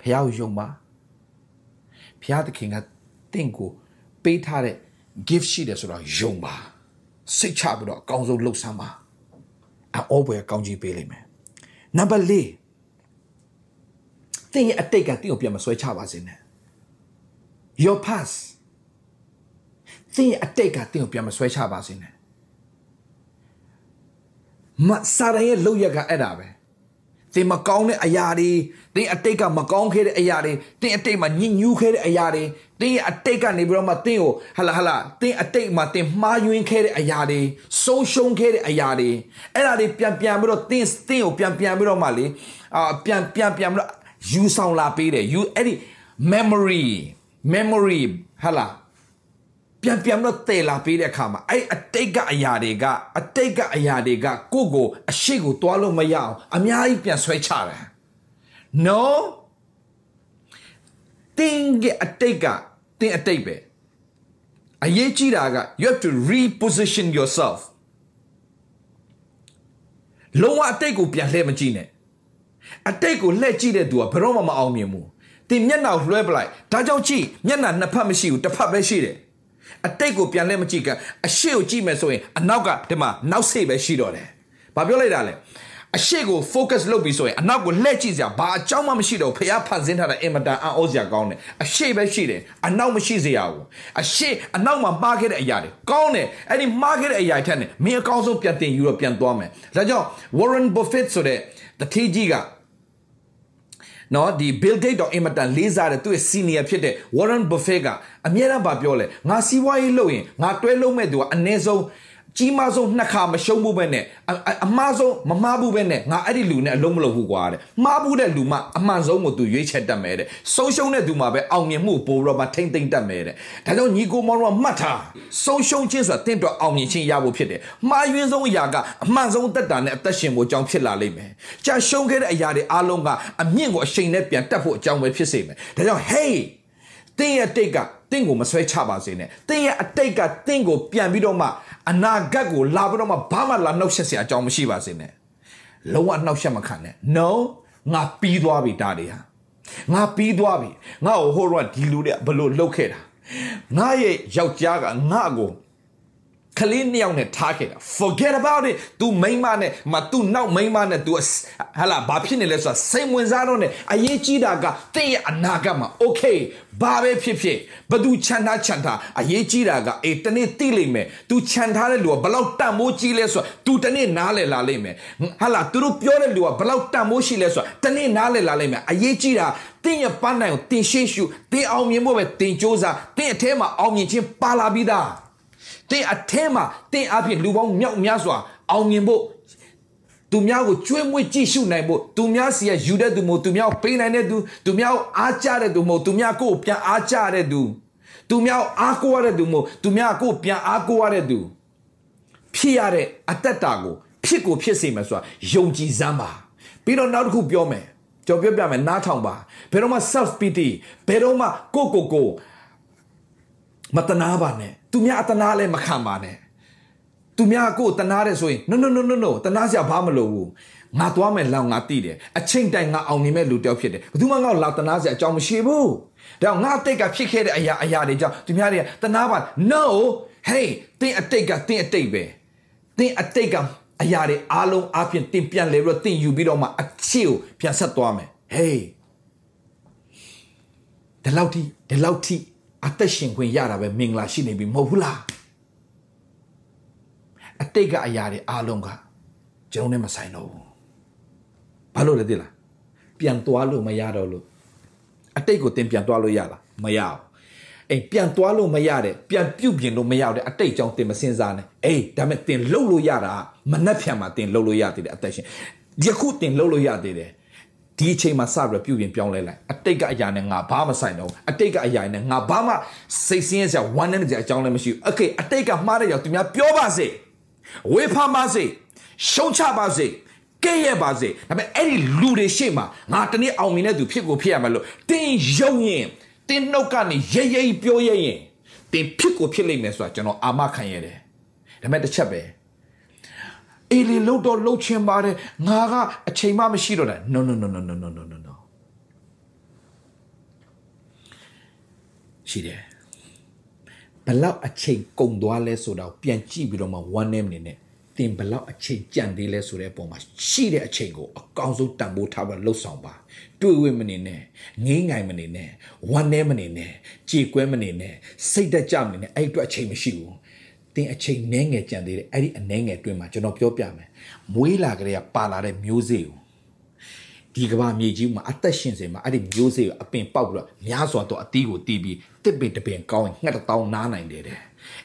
ဖျားကိုယုံပါဖျားသခင်ကတင့်ကိုပေးထားတဲ့ gift ရှိတယ်ဆိုတော့ယုံပါ စိတ်ချပြီးတော့အကောင်းဆုံးလှုပ်ဆမ်းပါအောပွဲကောင်းကြီးပေးလိမ့်မယ်နံပါတ်၄သင်ရဲ့အတိတ်ကတင့်ကိုပြန်မဆွဲချပါစေနဲ့ your past သင်ရဲ့အတိတ်ကတင့်ကိုပြန်မဆွဲချပါစေနဲ့မစာရရဲ့လောက်ရကအဲ့ဒါပဲ သင်မကောင်းတဲ့အရာတွေသင်အတိတ်ကမကောင်းခဲ့တဲ့အရာတွေသင်အတိတ်မှာညှဉ်းညူးခဲ့တဲ့အရာတွေသင်ရဲ့အတိတ်ကနေပြီးတော့မှသင်ကိုဟလာဟလာသင်အတိတ်မှာသင်မှားယွင်းခဲ့တဲ့အရာတွေဆုံးရှုံးခဲ့တဲ့အရာတွေအဲ့ဒါတွေပြန်ပြန်ပြီးတော့သင်သင်ကိုပြန်ပြန်ပြီးတော့မှလေအာပြန်ပြန်ပြန်ပြီးတော့ယူဆောင်လာပေးတယ်ယူအဲ့ဒီ memory memory ဟလာ ပြန်ပြန်တော့တည်လာပေးတဲ့အခါမှာအဲ့အတိတ်ကအရာတွေကအတိတ်ကအရာတွေကကိုယ့်ကိုအရှိကိုတွားလို့မရအောင်အများကြီးပြန်ဆွဲချတယ် no တင်းကအတိတ်ကတင်းအတိတ်ပဲအရေးကြီးတာက you have to reposition yourself လုံးဝအတိတ်ကိုပြန်လှည့်မကြည့်နဲ့အတိတ်ကိုလှည့်ကြည့်တဲ့သူကဘယ်တော့မှမအောင်မြင်ဘူးတင်မျက်နှာလွှဲပလိုက်ဒါကြောင့်ကြည့်မျက်နှာနှစ်ဖက်မရှိဘူးတစ်ဖက်ပဲရှိတယ် အတိတ်ကိုပြန်လဲမကြည့်ကအရှိကိုကြည့်မယ်ဆိုရင်အနောက်ကဒီမှာနောက်စိတ်ပဲရှိတော့တယ်။ဘာပြောလိုက်တာလဲ။အရှိကို focus လုပ်ပြီးဆိုရင်အနောက်ကိုလှည့်ကြည့်စရာဘာအကြောင်းမှမရှိတော့ဖះဖန်ဆင်းထားတဲ့အင်မတန်အံ့ဩစရာကောင်းတယ်။အရှိပဲရှိတယ်အနောက်မရှိစရာဘူး။အရှိအနောက်မှာမှားခဲ့တဲ့အရာတွေကောင်းတယ်အဲ့ဒီမှားခဲ့တဲ့အရာထက်နဲ့မင်းအကောင်းဆုံးပြန်တင်ယူတော့ပြန်သွားမယ်။ဒါကြောင့် Warren Buffett ဆိုတဲ့တတိကြီးက နော်ဒီ Bill Gates တော့အင်မတန်လေးစားတယ်သူ့ရဲ့ senior ဖြစ်တဲ့ Warren Buffett ကအမြဲတမ်းပြောလဲငါစီးပွားရေးလုပ်ရင်ငါတွဲလုံးမဲ့သူကအနည်းဆုံး ကြီးမားဆုံးနှစ်ခါမရှုံးဘူးပဲနဲ့အမှားဆုံးမမှားဘူးပဲနဲ့ငါအဲ့ဒီလူနဲ့အလုံးမလုပ်ဘူးကွာတဲ့မှားဘူးတဲ့လူမှအမှန်ဆုံးကိုသူရွေးချက်တတ်မယ်တဲ့ဆုံးရှုံးတဲ့သူမှပဲအောင်မြင်မှုပိုတော့မှထိမ့်သိမ့်တတ်မယ်တဲ့ဒါကြောင့်ညီကိုမောင်တို့ကမှတ်ထားဆုံးရှုံးခြင်းဆိုတာတင့်တော့အောင်မြင်ခြင်းရဖို့ဖြစ်တယ်မှားယွင်းဆုံးအရာကအမှန်ဆုံးတက်တာနဲ့အသက်ရှင်ဖို့အကြောင်းဖြစ်လာလိမ့်မယ်ကြာရှုံးခဲ့တဲ့အရာတွေအားလုံးကအမြင့်ကိုအရှိန်နဲ့ပြန်တက်ဖို့အကြောင်းပဲဖြစ်စေမယ်ဒါကြောင့် hey တင်းရဲ့တိတ်က တင့်ကိုမဆွဲချပါစေနဲ့တင်းရဲ့အတိတ်ကတင့်ကိုပြန်ပြီးတော့မှအနာဂတ်ကိုလာပြီးတော့မှဘာမှလာနှောက်ရှက်စရာအကြောင်းမရှိပါစေနဲ့လုံးဝနှောက်ရှက်မခံနဲ့ no ငါပြီးသွားပြီဒါတွေဟာငါပြီးသွားပြီငါ့ကိုဟိုတော့ဒီလူတွေဘလို့လှုပ်ခဲ့တာငါရဲ့ယောက်ျားကငါ့ကို ကလေးနှစ်ယောက်နဲ့ထားခဲ့တာ forget about it तू မိန်းမနဲ့မ तू နောက်မိန်းမနဲ့ तू ဟာလာဘာဖြစ်နေလဲဆိုတာစိတ်ဝင်စားတော့နဲ့အရေးကြီးတာကတင့်ရဲ့အနာဂတ်မှာ okay ဘာပဲဖြစ်ဖြစ်ဘသူခြံထားခြံထားအရေးကြီးတာကအေးတနေ့သိလိမ့်မယ် तू ခြံထားတဲ့လူကဘလောက်တန်မိုးကြီးလဲဆိုတာ तू တနေ့နားလည်လာလိမ့်မယ်ဟာလာသူတို့ပြောတဲ့လူကဘလောက်တန်မိုးရှိလဲဆိုတာတနေ့နားလည်လာလိမ့်မယ်အရေးကြီးတာတင်းရဲ့ပန်းနိုင်ကိုတင်ရှင်းရှုတင်းအောင်မြင်ဖို့ပဲတင်စ조사တင်းအထဲမှာအောင်မြင်ခြင်းပါလာပြီးသား တင်းအထဲမှာတင်းအပြင်လူပေါင်းမြောက်များစွာအောင်မြင်ဖို့သူများကိုကျွေးမွေးကြည့်ရှုနိုင်ဖို့သူများစီကယူတဲ့သူမို့သူများကိုပေးနိုင်တဲ့သူသူများကိုအားကြတဲ့သူမို့သူများကိုပြန်အားကြတဲ့သူသူများအားကိုးရတဲ့သူမို့သူများကိုပြန်အားကိုးရတဲ့သူဖြစ်ရတဲ့အတ္တတာကိုဖြစ်ကိုဖြစ်စေမယ်ဆိုတာယုံကြည်စမ်းပါပြီးတော့နောက်တစ်ခုပြောမယ်ကျွန်တော်ပြောပြမယ်နားထောင်ပါဘယ်တော့မှ self pity ဘယ်တော့မှကိုကိုကိုမတနာပါနဲ့ သူများအတနာလည်းမခံပါနဲ့သူများကိုတနာတယ်ဆိုရင် no no no no no တနာစရာဘာမလိုဘူးငါသွားမယ်လောက်ငါတိတယ်အချိန်တိုင်ငါအောင်နေမဲ့လူတယောက်ဖြစ်တယ်ဘယ်သူမှငါ့ကိုလာတနာစရာအကြောင်းမရှိဘူးဒါငါအတိတ်ကဖြစ်ခဲ့တဲ့အရာအရာတွေကြောင့်သူများတွေကတနာပါ no hey တင်းအတိတ်ကတင်းအတိတ်ပဲတင်းအတိတ်ကအရာတွေအားလုံးအပြင်တင်းပြန်လေပြီးတော့တင်းယူပြီးတော့မှအချစ်ကိုပြန်ဆက်သွားမယ် hey ဒီလောက်ထိဒီလောက်ထိ အသက်ရှင်ခွင့်ရတာပဲမင်္ဂလာရှိနေပြီမဟုတ်ဘူးလားအတိတ်ကအရာတွေအားလုံးကကျွန်တော်နဲ့မဆိုင်တော့ဘူးဘာလို့လဲသိလားပြန်သွားလို့မရတော့လို့အတိတ်ကိုတင်ပြန်သွားလို့ရလားမရဘူးအေးပြန်သွားလို့မရတဲ့ပြန်ပြုတ်ပြင်လို့မရတဲ့အတိတ်ကြောင့်တင်မစင်စားနဲ့အေးဒါပေမဲ့တင်လှုပ်လို့ရတာမနှက်ဖြန်မှာတင်လှုပ်လို့ရသေးတယ်အသက်ရှင်ယခုတင်လှုပ်လို့ရသေးတယ် ဒီအချိန်မှာစပြီးပြုပြင်ပြောင်းလဲလိုက်အတိတ်ကအရာနဲ့ငါဘာမှဆိုင်တော့အတိတ်ကအရာနဲ့ငါဘာမှစိတ်ဆင်းရဲစရာဝမ်းနည်းစရာအကြောင်းလည်းမရှိဘူးโอเคအတိတ်ကမှားတဲ့ကြောင့်သူများပြောပါစေဝေဖန်ပါစေရှုံချပါစေကဲ့ရဲ့ပါစေဒါပေမဲ့အဲ့ဒီလူတွေရှေ့မှာငါတနေ့အောင်မြင်တဲ့သူဖြစ်ကိုဖြစ်ရမယ်လို့တင်းယုံရင်တင်းနှုတ်ကနေရဲရဲပြောရဲရင်တင်းဖြစ်ကိုဖြစ်လိမ့်မယ်ဆိုတာကျွန်တော်အာမခံရတယ်ဒါပေမဲ့တစ်ချက်ပဲ အေးလေလှုပ်တော့လှုပ်ချင်ပါတယ်ငါကအချိန်မှမရှိတော့တာ no no no no no no no no no ရှိတယ်ဘလောက်အချိန်ကုန်သွားလဲဆိုတော့ပြန်ကြည့်ပြီးတော့မှ one name နေနဲ့တင်ဘလောက်အချိန်ကြံသေးလဲဆိုတဲ့အပေါ်မှာရှိတဲ့အချိန်ကိုအကောင်းဆုံးတန်ဖိုးထားပြီးလှုပ်ဆောင်ပါတွေ့ဝိမနေနဲ့ငိမ့်ငိုင်မနေနဲ့ဝမ်းနေမနေနဲ့ကြေကွဲမနေနဲ့စိတ်သက်ကြမနေနဲ့အဲ့အတွက်အချိန်မရှိဘူး တင်အချိန်နှဲငယ်ကြံသေးတယ်အဲ့ဒီအနှဲငယ်အတွင်းမှာကျွန်တော်ပြောပြမယ်မွေးလာကြတဲ့ပါလာတဲ့မျိုးစေ့ကိုဒီကဘာမြေကြီးမှာအသက်ရှင်စေမှာအဲ့ဒီမျိုးစေ့ကိုအပင်ပေါက်ပြီးတော့များစွာတော့အသီးကိုတီးပြီးတစ်ပင်တစ်ပင်ကောင်းရင်ငှက်တောင်းနားနိုင်တယ်တဲ့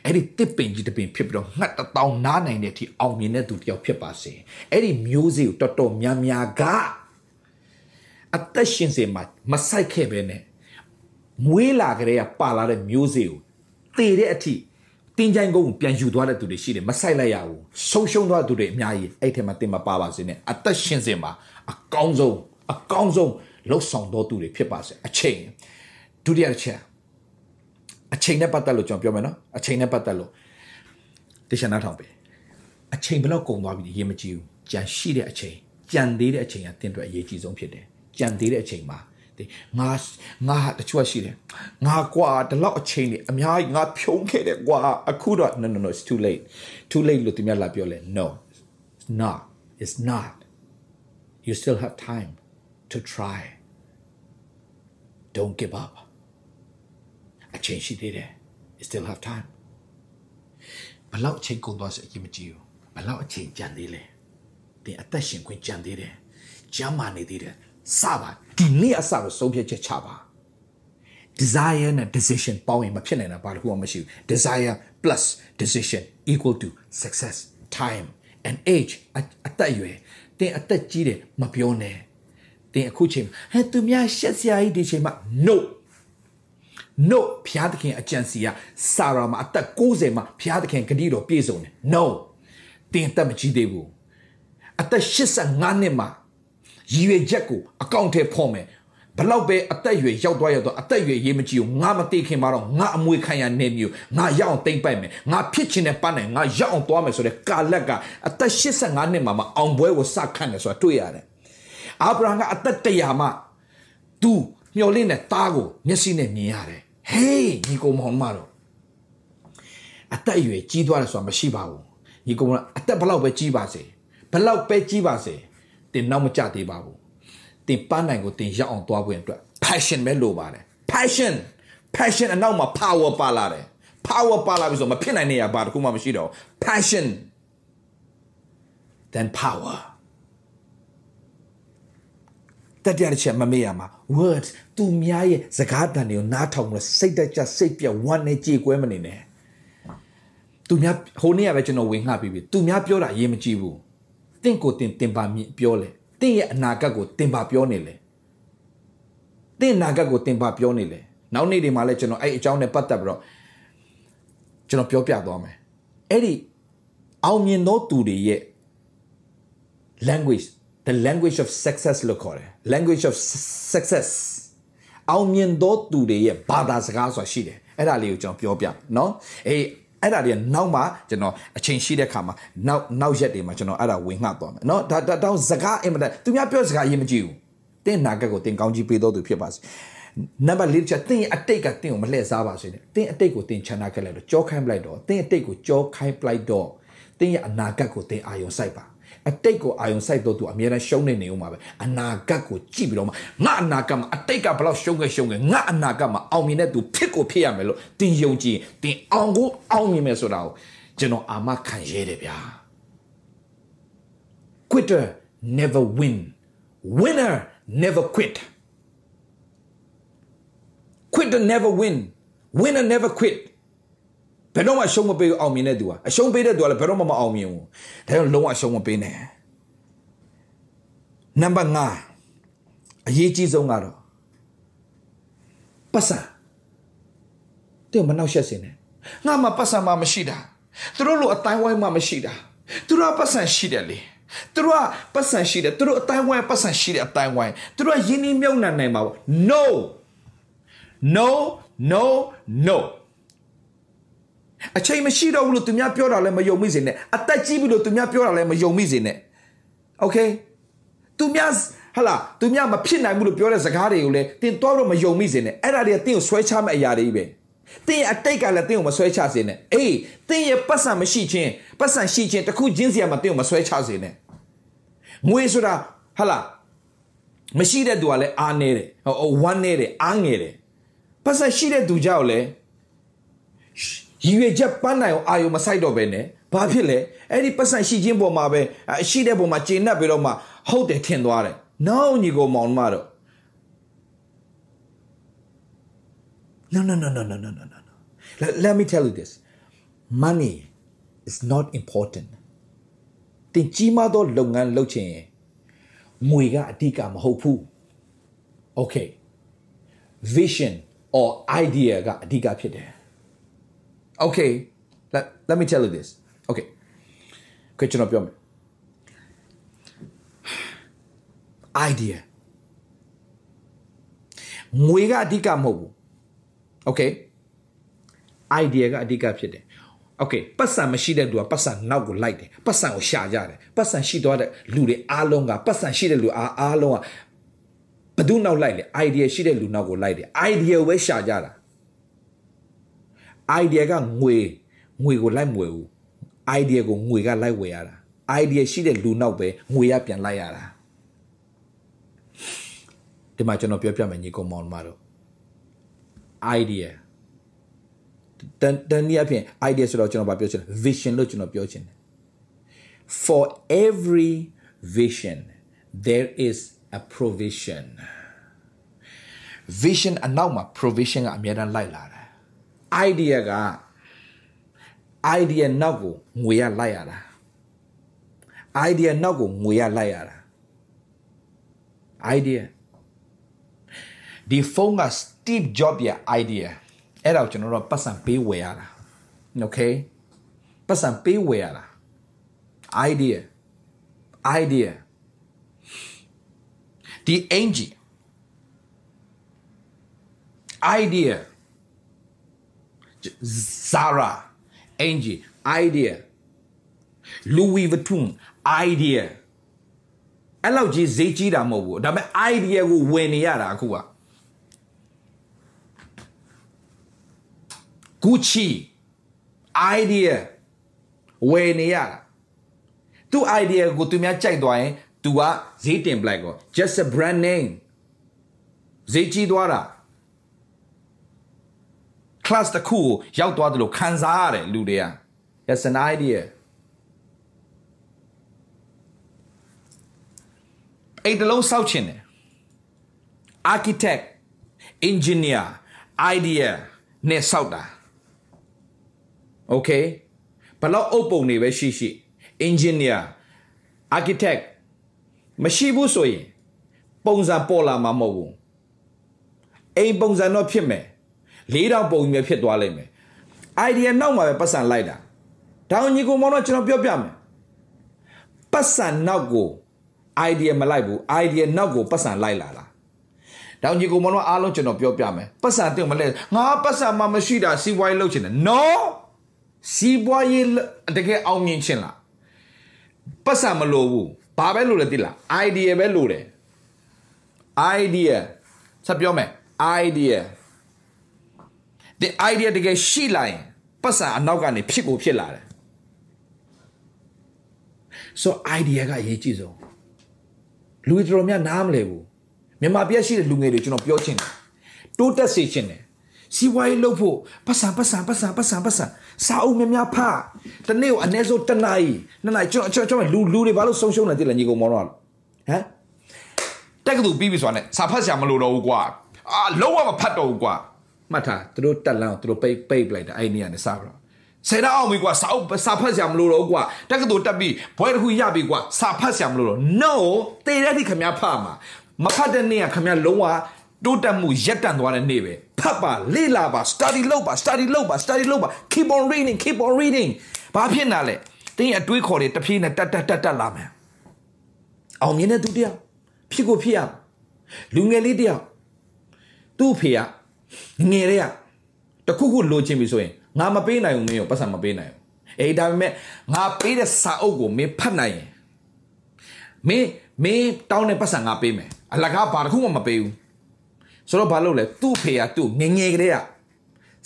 အဲ့ဒီတစ်ပင်ကြီးတစ်ပင်ဖြစ်ပြီးတော့ငှက်တောင်းနားနိုင်တဲ့အထိအောင်မြင်တဲ့သူတယောက်ဖြစ်ပါစေအဲ့ဒီမျိုးစေ့ကိုတော်တော်များများကအသက်ရှင်စေမှာမဆိုင်ခဲ့ပဲနဲ့မွေးလာကြတဲ့ပါလာတဲ့မျိုးစေ့ကိုတည်တဲ့အထိ တင်းချိုင်းကုန်းပြန်ယူသွားတဲ့သူတွေရှိတယ်မဆိုင်လိုက်ရဘူးဆုံးရှုံးသွားသူတွေအများကြီးအဲ့ထဲမှာတင်မပါပါစေနဲ့အသက်ရှင်စေမှာအကောင်းဆုံးအကောင်းဆုံးလှုပ်ဆောင်တော်သူတွေဖြစ်ပါစေအချိန်ဒုတိယတစ်ချက်အချိန်နဲ့ပတ်သက်လို့ကျွန်တော်ပြောမယ်နော်အချိန်နဲ့ပတ်သက်လို့တခြားနားထောင်ပဲအချိန်ဘယ်တော့ကုန်သွားပြီရေးမကြည့်ဘူးကြံရှိတဲ့အချိန်ကြံသေးတဲ့အချိန်ကတင်းအတွက်အရေးကြီးဆုံးဖြစ်တယ်ကြံသေးတဲ့အချိန်မှာ ငါငါတချို့ရှိတယ်ငါကွာဒီလောက်အချိန်နေအများကြီးငါဖြုံးခဲ့တယ်ကွာအခုတော့ no no no it's too late too late လို့သူများလာပြောလဲ no it's not it's not you still have time to try don't give up အချိန်ရှိသေးတယ် you still have time ဘလောက်အချိန်ကုန်သွားစအရင်မကြည့်ဘူးဘလောက်အချိန်ကြံသေးလဲတင်အသက်ရှင်ခွင့်ကြံသေးတယ်ကျမ်းမာနေသေးတယ် စပါဒီနေ့အစတော့ဆုံးဖြတ်ချက်ချပါ desire နဲ့ decision ပေါင်းရင်မဖြစ်နိုင်တာဘာတစ်ခုမှမရှိဘူး desire plus decision equal to success time and age အသက်အရွယ်တင်အသက်ကြီးတယ်မပြောနဲ့တင်အခုချိန်ဟဲ့သူများရှက်စရာကြီးဒီချိန်မှာ no no ဖျားသခင်အကြံစီကစာရာမှာအသက်60မှာဖျားသခင်ဂတိတော်ပြည့်စုံတယ် no တင်တက်မကြီးသေးဘူးအသက်85နှစ်မှာ ရည်ရွယ်ချက်ကိုအကောင့်ထဲဖော်မယ်ဘလောက်ပဲအသက်အရွယ်ရောက်သွားရတော့အသက်အရွယ်ရေးမကြည့်ဘူးငါမသိခင်မှာတော့ငါအမွေခံရနေမျိုးငါရောက်အောင်တိမ့်ပိုက်မယ်ငါဖြစ်ချင်တဲ့ပန်းနိုင်ငါရောက်အောင်သွားမယ်ဆိုတဲ့ကာလက်ကအသက်85နှစ်မှာမှအောင်ပွဲကိုစခန့်တယ်ဆိုတာတွေ့ရတယ်အာဗြဟံကအသက်100မှာသူမျောလင့်တဲ့သားကိုမျက်စိနဲ့မြင်ရတယ်ဟေးညီကောင်မောင်မတော်အသက်အရွယ်ကြီးသွားတယ်ဆိုတာမရှိပါဘူးညီကောင်အသက်ဘလောက်ပဲကြီးပါစေဘလောက်ပဲကြီးပါစေ တင်နောက်မကြသေးပါဘူးတင်ပန်းနိုင်ကိုတင်ရောက်အောင်သွားဖို့အတွက် passion ပဲလိုပါတယ် passion passion အနောက်မှာ power ပါလာတယ် power ပါလာပြီဆိုမဖြစ်နိုင်နေရဘာတခုမှမရှိတော့ passion then power တတိယတစ်ချက်မမေ့ရမှာ words သူများရဲ့စကားတန်တွေကိုနားထောင်လို့စိတ်တကြစိတ်ပြဝမ်းနဲ့ကြေကွဲမနေနဲ့သူများဟိုနေ့ကပဲကျွန်တော်ဝင်ငှပြီးပြီသူများပြောတာရေးမကြည့်ဘူးတ င့်ကိုတင်တင်ပါမြင်ပြောလေတင့်ရဲ့အနာဂတ်ကိုတင်ပါပြောနေလေတင့်အနာဂတ်ကိုတင်ပါပြောနေလေ နောက်နေ့တွေမှာလည်းကျွန်တော်အဲ့အကြောင်းနဲ့ပတ်သက်ပြီးတော့ကျွန်တော်ပြောပြသွားမယ်အဲ့ဒီအောင်မြင်သောသူတွေရဲ့ language the language of success လို့ခေါ်တယ် language of success အောင်မြင်သောသူတွေရဲ့ဘာသာစကားဆိုတာရှိတယ်အဲ့ဒါလေးကိုကျွန်တော်ပြောပြเนาะအေး အဲ့ဒါတွေကနောက်မှကျွန်တော်အချိန်ရှိတဲ့ခါမှာနောက်နောက်ရက်တွေမှာကျွန်တော်အဲ့ဒါဝင်ငှသွားမယ်เนาะဒါတောင်းစကားအင်မတန်သူများပြောစကားရေးမကြည့်ဘူးတင်းနာကက်ကိုတင်းကောင်းကြီးပေးတော်သူဖြစ်ပါစေနံပါတ်၄ချက်တင်းရဲ့အတိတ်ကတင်းကိုမလှည့်စားပါစေနဲ့တင်းအတိတ်ကိုတင်းချမ်းသာခဲ့လိုက်တော့ကြောခိုင်းပလိုက်တော့တင်းအတိတ်ကိုကြောခိုင်းပလိုက်တော့တင်းရဲ့အနာဂတ်ကိုတင်းအာယုံစိုက်ပါ အတိတ်ကိုအာယုံစိုက်တော့သူအများနဲ့ရှုံးနေနေဦးမှာပဲအနာဂတ်ကိုကြည့်ပြီးတော့မှငါအနာဂတ်မှာအတိတ်ကဘလောက်ရှုံးခဲ့ရှုံးခဲ့ငါအနာဂတ်မှာအောင်မြင်တဲ့သူဖြစ်ကိုဖြစ်ရမယ်လို့တင်ယုံကြည်တင်အောင်ကိုအောင်မြင်မယ်ဆိုတာကိုကျွန်တော်အာမခံရဲတယ်ဗျာ quitter never win winner never quit quitter never win winner never quit ဘယ်တော့မှရှုံးမပေးအောင်မြင်တဲ့သူอ่ะအရှုံးပေးတဲ့သူကလည်းဘယ်တော့မှမအောင်မြင်ဘူးဒါကြောင့်လုံးဝရှုံးမပေးနဲ့နံပါတ်5အရေးကြီးဆုံးကတော့ပတ်စံတဲ့မနှောက်ရှက်စင်နဲ့ငါမှပတ်စံမှမရှိတာသူတို့လိုအတိုင်းဝိုင်းမှမရှိတာသူတို့ကပတ်စံရှိတယ်လေသူတို့ကပတ်စံရှိတယ်သူတို့အတိုင်းဝိုင်းပတ်စံရှိတယ်အတိုင်းဝိုင်းသူတို့ကယင်းနှမြုံနှံနိုင်မှာပေါ့ no no no no အချိန်မရှိတော့ဘူးလို့သူများပြောတာလည်းမယုံမိစေနဲ့အသက်ကြီးပြီလို့သူများပြောတာလည်းမယုံမိစေနဲ့โอเคသူများဟလာသူများမဖြစ်နိုင်ဘူးလို့ပြောတဲ့စကားတွေကိုလည်းတင်တော့တော့မယုံမိစေနဲ့အဲ့ဒါတွေကတင်းကိုဆွဲချမဲ့အရာတွေပဲတင်းရဲ့အတိတ်ကလည်းတင်းကိုမဆွဲချစေနဲ့အေးတင်းရဲ့ပတ်စံမရှိခြင်းပတ်စံရှိခြင်းတခုချင်းစီကမှတင်းကိုမဆွဲချစေနဲ့ငွေဆိုတာဟလာမရှိတဲ့သူကလည်းအားနေတယ်ဟိုဝမ်းနေတယ်အားငယ်တယ်ပတ်စံရှိတဲ့သူကြောက်လည်း ရည်ရွယ်ချက်ပန်းနိုင်အောင်အာယုံမဆိုင်တော့ဘဲနဲ့ဘာဖြစ်လဲအဲ့ဒီပတ်စံရှိခြင်းပေါ်မှာပဲရှိတဲ့ပုံမှာကျေနပ်ပြီးတော့မှဟုတ်တယ်ထင်သွားတယ်နောက်ညီကိုမောင်မတော့ No no no no no no no no let, let me tell you this money is not important တင်ကြီးမားသောလုပ်ငန်းလုပ်ချင်ရင်ငွေကအဓိကမဟုတ်ဘူး Okay vision or idea ကအဓိကဖြစ်တယ် okay let, let me tell you this okay ခွကျွန်တော်ပြောမယ် idea ငွေကအဓိကမဟုတ်ဘူး okay idea ကအဓိကဖြစ်တယ် okay ပတ်စံမရှိတဲ့လူကပတ်စံနောက်ကိုလိုက်တယ်ပတ်စံကိုရှာကြတယ်ပတ်စံရှိသွားတဲ့လူတွေအားလုံးကပတ်စံရှိတဲ့လူအားအားလုံးကဘယ်သူနောက်လိုက်လဲ idea ရှိတဲ့လူနောက်ကိုလိုက်တယ် idea ကိုပဲရှာကြတာ idea ကငွေငွေကိုလိုက်မွေဘူး idea ကိုငွေကလိုက်ဝယ်ရတာ idea ရှိတဲ့လူနောက်ပဲငွေရပြန်လိုက်ရတာဒီမှာကျွန်တော်ပြောပြမယ်ညီကောင်မောင်မတို့ idea တန်တန်နည်းအဖြစ် idea ဆိုတော့ကျွန်တော်ဗာပြောချင်တယ် vision လို့ကျွန်တော်ပြောချင်တယ် for every vision there is a provision vision အနောက်မှာ provision ကအများအားလိုက်လာတယ် idea က idea နောက်ကိုငွေရလိုက်ရတာ idea နောက်ကိုငွေရလိုက်ရတာ idea ဒီဖုန်းက Steve Jobs ရဲ့ idea အဲ့ဒါကိုကျွန်တော်တို့ပတ်စံပေးဝယ်ရတာ okay ပတ်စံပေးဝယ်ရတာ idea idea ဒီ Angie idea Zara Angie idea Louis Vuitton idea အဲ့လောက်ကြီးဈေးကြီးတာမဟုတ်ဘူးဒါပေမဲ့ idea ကိုဝယ်နေရတာအခုက Gucci idea ဝယ်နေရတာသူ idea ကိုသူများကြိုက်သွားရင် तू ကဈေးတင်ပလိုက်ကော just a brand name ဈေးကြီးသွားတာ class တစ်ခုကိုရောက်သွားတယ်လို့ခံစားရတယ်လူတွေက that's an idea အိတ်တလုံးစောက်ချင်တယ် architect engineer idea နဲ့စောက်တာ okay ဘလောက်အုပ်ပုံတွေပဲရှိရှိ engineer architect မရှိဘူးဆိုရင်ပုံစံပေါ်လာမှာမဟုတ်ဘူးအိမ်ပုံစံတော့ဖြစ်မယ် လေးတောင်ပုံကြီးပဲဖြစ်သွားလိမ့်မယ် idea နောက်မှာပဲပတ်စံလိုက်တာဒါအောင်ညီကိုမောင်တော့ကျွန်တော်ပြောပြမယ်ပတ်စံနောက်ကို idea မလိုက်ဘူး idea နောက်ကိုပတ်စံလိုက်လာလားတောင်ကြီးကိုမလို့အားလုံးကျွန်တော်ပြောပြမယ်ပတ်စံတင်မလဲငါပတ်စံမှမရှိတာစီးပွားရေးလုပ်ချင်တယ် no စီးပွားရေးတကယ်အောင်မြင်ချင်လားပတ်စံမလိုဘူးဘာပဲလိုလဲသိလား idea ပဲလိုတယ် idea ဆက်ပြောမယ် idea ဒီ idea တကယ်ရှိလာရင်ပတ်စံအနောက်ကနေဖြစ်ကိုဖြစ်လာတယ် so idea ကအရေးကြီးဆုံးလူတွေတော်များနားမလဲဘူးမြန်မာပြည်ရှိတဲ့လူငယ်တွေကျွန်တော်ပြောချင်တယ်တိုးတက်စေချင်တယ်စီဝိုင်းလုပ်ဖို့ပတ်စံပတ်စံပတ်စံပတ်စံပတ်စံစာအုပ်များများဖတ်တနေ့ကိုအနည်းဆုံးတစ်နာရီနှစ်နာရီကျွန်တော်ကျွန်တော်လူလူတွေဘာလို့ဆုံးရှုံးနေတယ်လဲညီကောင်မောင်တော့ဟမ်တက်ကတူပြီးပြီဆိုတာနဲ့စာဖတ်ဆရာမလိုတော့ဘူးကွာအာလုံးဝမဖတ်တော့ဘူးကွာ မှတ်ထားသူတို့တက်လန်းသူတို့ပိတ်ပိတ်ပလိုက်တာအဲ့ဒီနေရာနဲ့စပြီးတော့ဆယ်တော့အောင်ပြီကွာစာအုပ်စာဖတ်ဆရာမလိုတော့ဘူးကွာတက်ကတူတက်ပြီးဘွဲတစ်ခုရပြီကွာစာဖတ်ဆရာမလိုတော့ no တေးတဲ့ဒီခမဖတ်မှာမဖတ်တဲ့နေ့ကခမလုံးဝတိုးတက်မှုရက်တန့်သွားတဲ့နေ့ပဲဖတ်ပါလေ့လာပါ study လုပ်ပါ study လုပ်ပါ study လုပ်ပါ keep on reading keep on reading ဘာဖြစ်နာလဲတင်းအတွေးခေါ်တွေတဖြည်းနဲ့တက်တက်တက်တက်လာမယ်အောင်မြင်တဲ့သူတယောက်ဖြစ်ကိုဖြစ်ရလူငယ်လေးတယောက်သူ့ဖေက ငယ်တဲ့ကတခုခုလိုချင်ပြီဆိုရင်ငါမပေးနိုင်ဘူးမင်းကိုပတ်စံမပေးနိုင်ဘူးအေးဒါပေမဲ့ငါပေးတဲ့စာအုပ်ကိုမင်းဖတ်နိုင်ရင်မင်းမင်းတောင်းတဲ့ပတ်စံငါပေးမယ်အလကားဘာတစ်ခုမှမပေးဘူးဆိုတော့ဘာလုပ်လဲသူ့ဖေကသူ့ငငယ်ကလေးက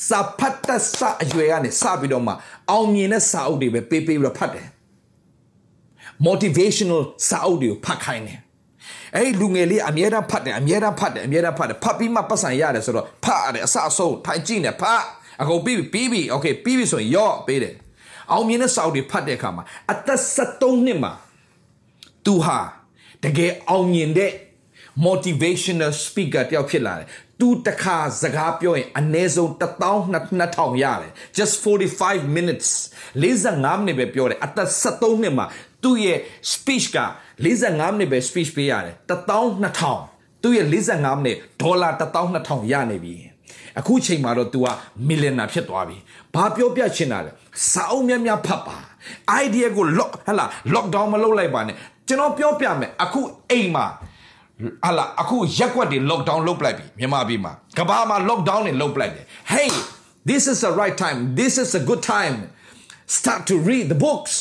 စာဖတ်တဆအရွယ်ကနေစပြီးတော့မှအောင်မြင်တဲ့စာအုပ်တွေပဲပေးပေးပြီးတော့ဖတ်တယ် motivational စာအုပ်တွေကိုဖတ်ခိုင်းတယ် အဲ့ဒီလူငယ်လေးအမြဲတမ်းဖတ်တယ်အမြဲတမ်းဖတ်တယ်အမြဲတမ်းဖတ်တယ်ဖတ်ပြီးမှပတ်စံရတယ်ဆိုတော့ဖတ်ရတယ်အစအဆုံးထိုင်ကြည့်နေဖတ်အကုန်ပြီးပြီပြီးပြီโอเคပြီးပြီဆိုရင်ရော့ပေးတယ်အောင်မြင်တဲ့စာအုပ်တွေဖတ်တဲ့အခါမှာအသက်73နှစ်မှာသူဟာတကယ်အောင်မြင်တဲ့ motivational speaker တယောက်ဖြစ်လာတယ်သူတခါစကားပြောရင်အနည်းဆုံး12000ရတယ် just 45 minutes 45မိနစ်ပဲပြောတယ်အသက်73နှစ်မှာသူ့ရဲ့ speech က 45မိနစ်ပဲ speech ပေးရတယ်12000သူ့ရဲ့45မိနစ်ဒေါ်လာ12000ရနေပြီအခုချိန်မှာတော့ तू က millionaire ဖြစ်သွားပြီဘာပြောပြချင်တာလဲစာအုပ်များများဖတ်ပါ idea ကို lock ဟလာ lockdown မလုပ်လိုက်ပါနဲ့ကျွန်တော်ပြောပြမယ်အခုအိမ်မှာဟာလာအခုရက်ွက်တွေ lockdown လုပ်ပလိုက်ပြီမြန်မာပြည်မှာကဘာမှာ lockdown တွေလုပ်ပလိုက်တယ် hey this is the right time this is a good time start to read the books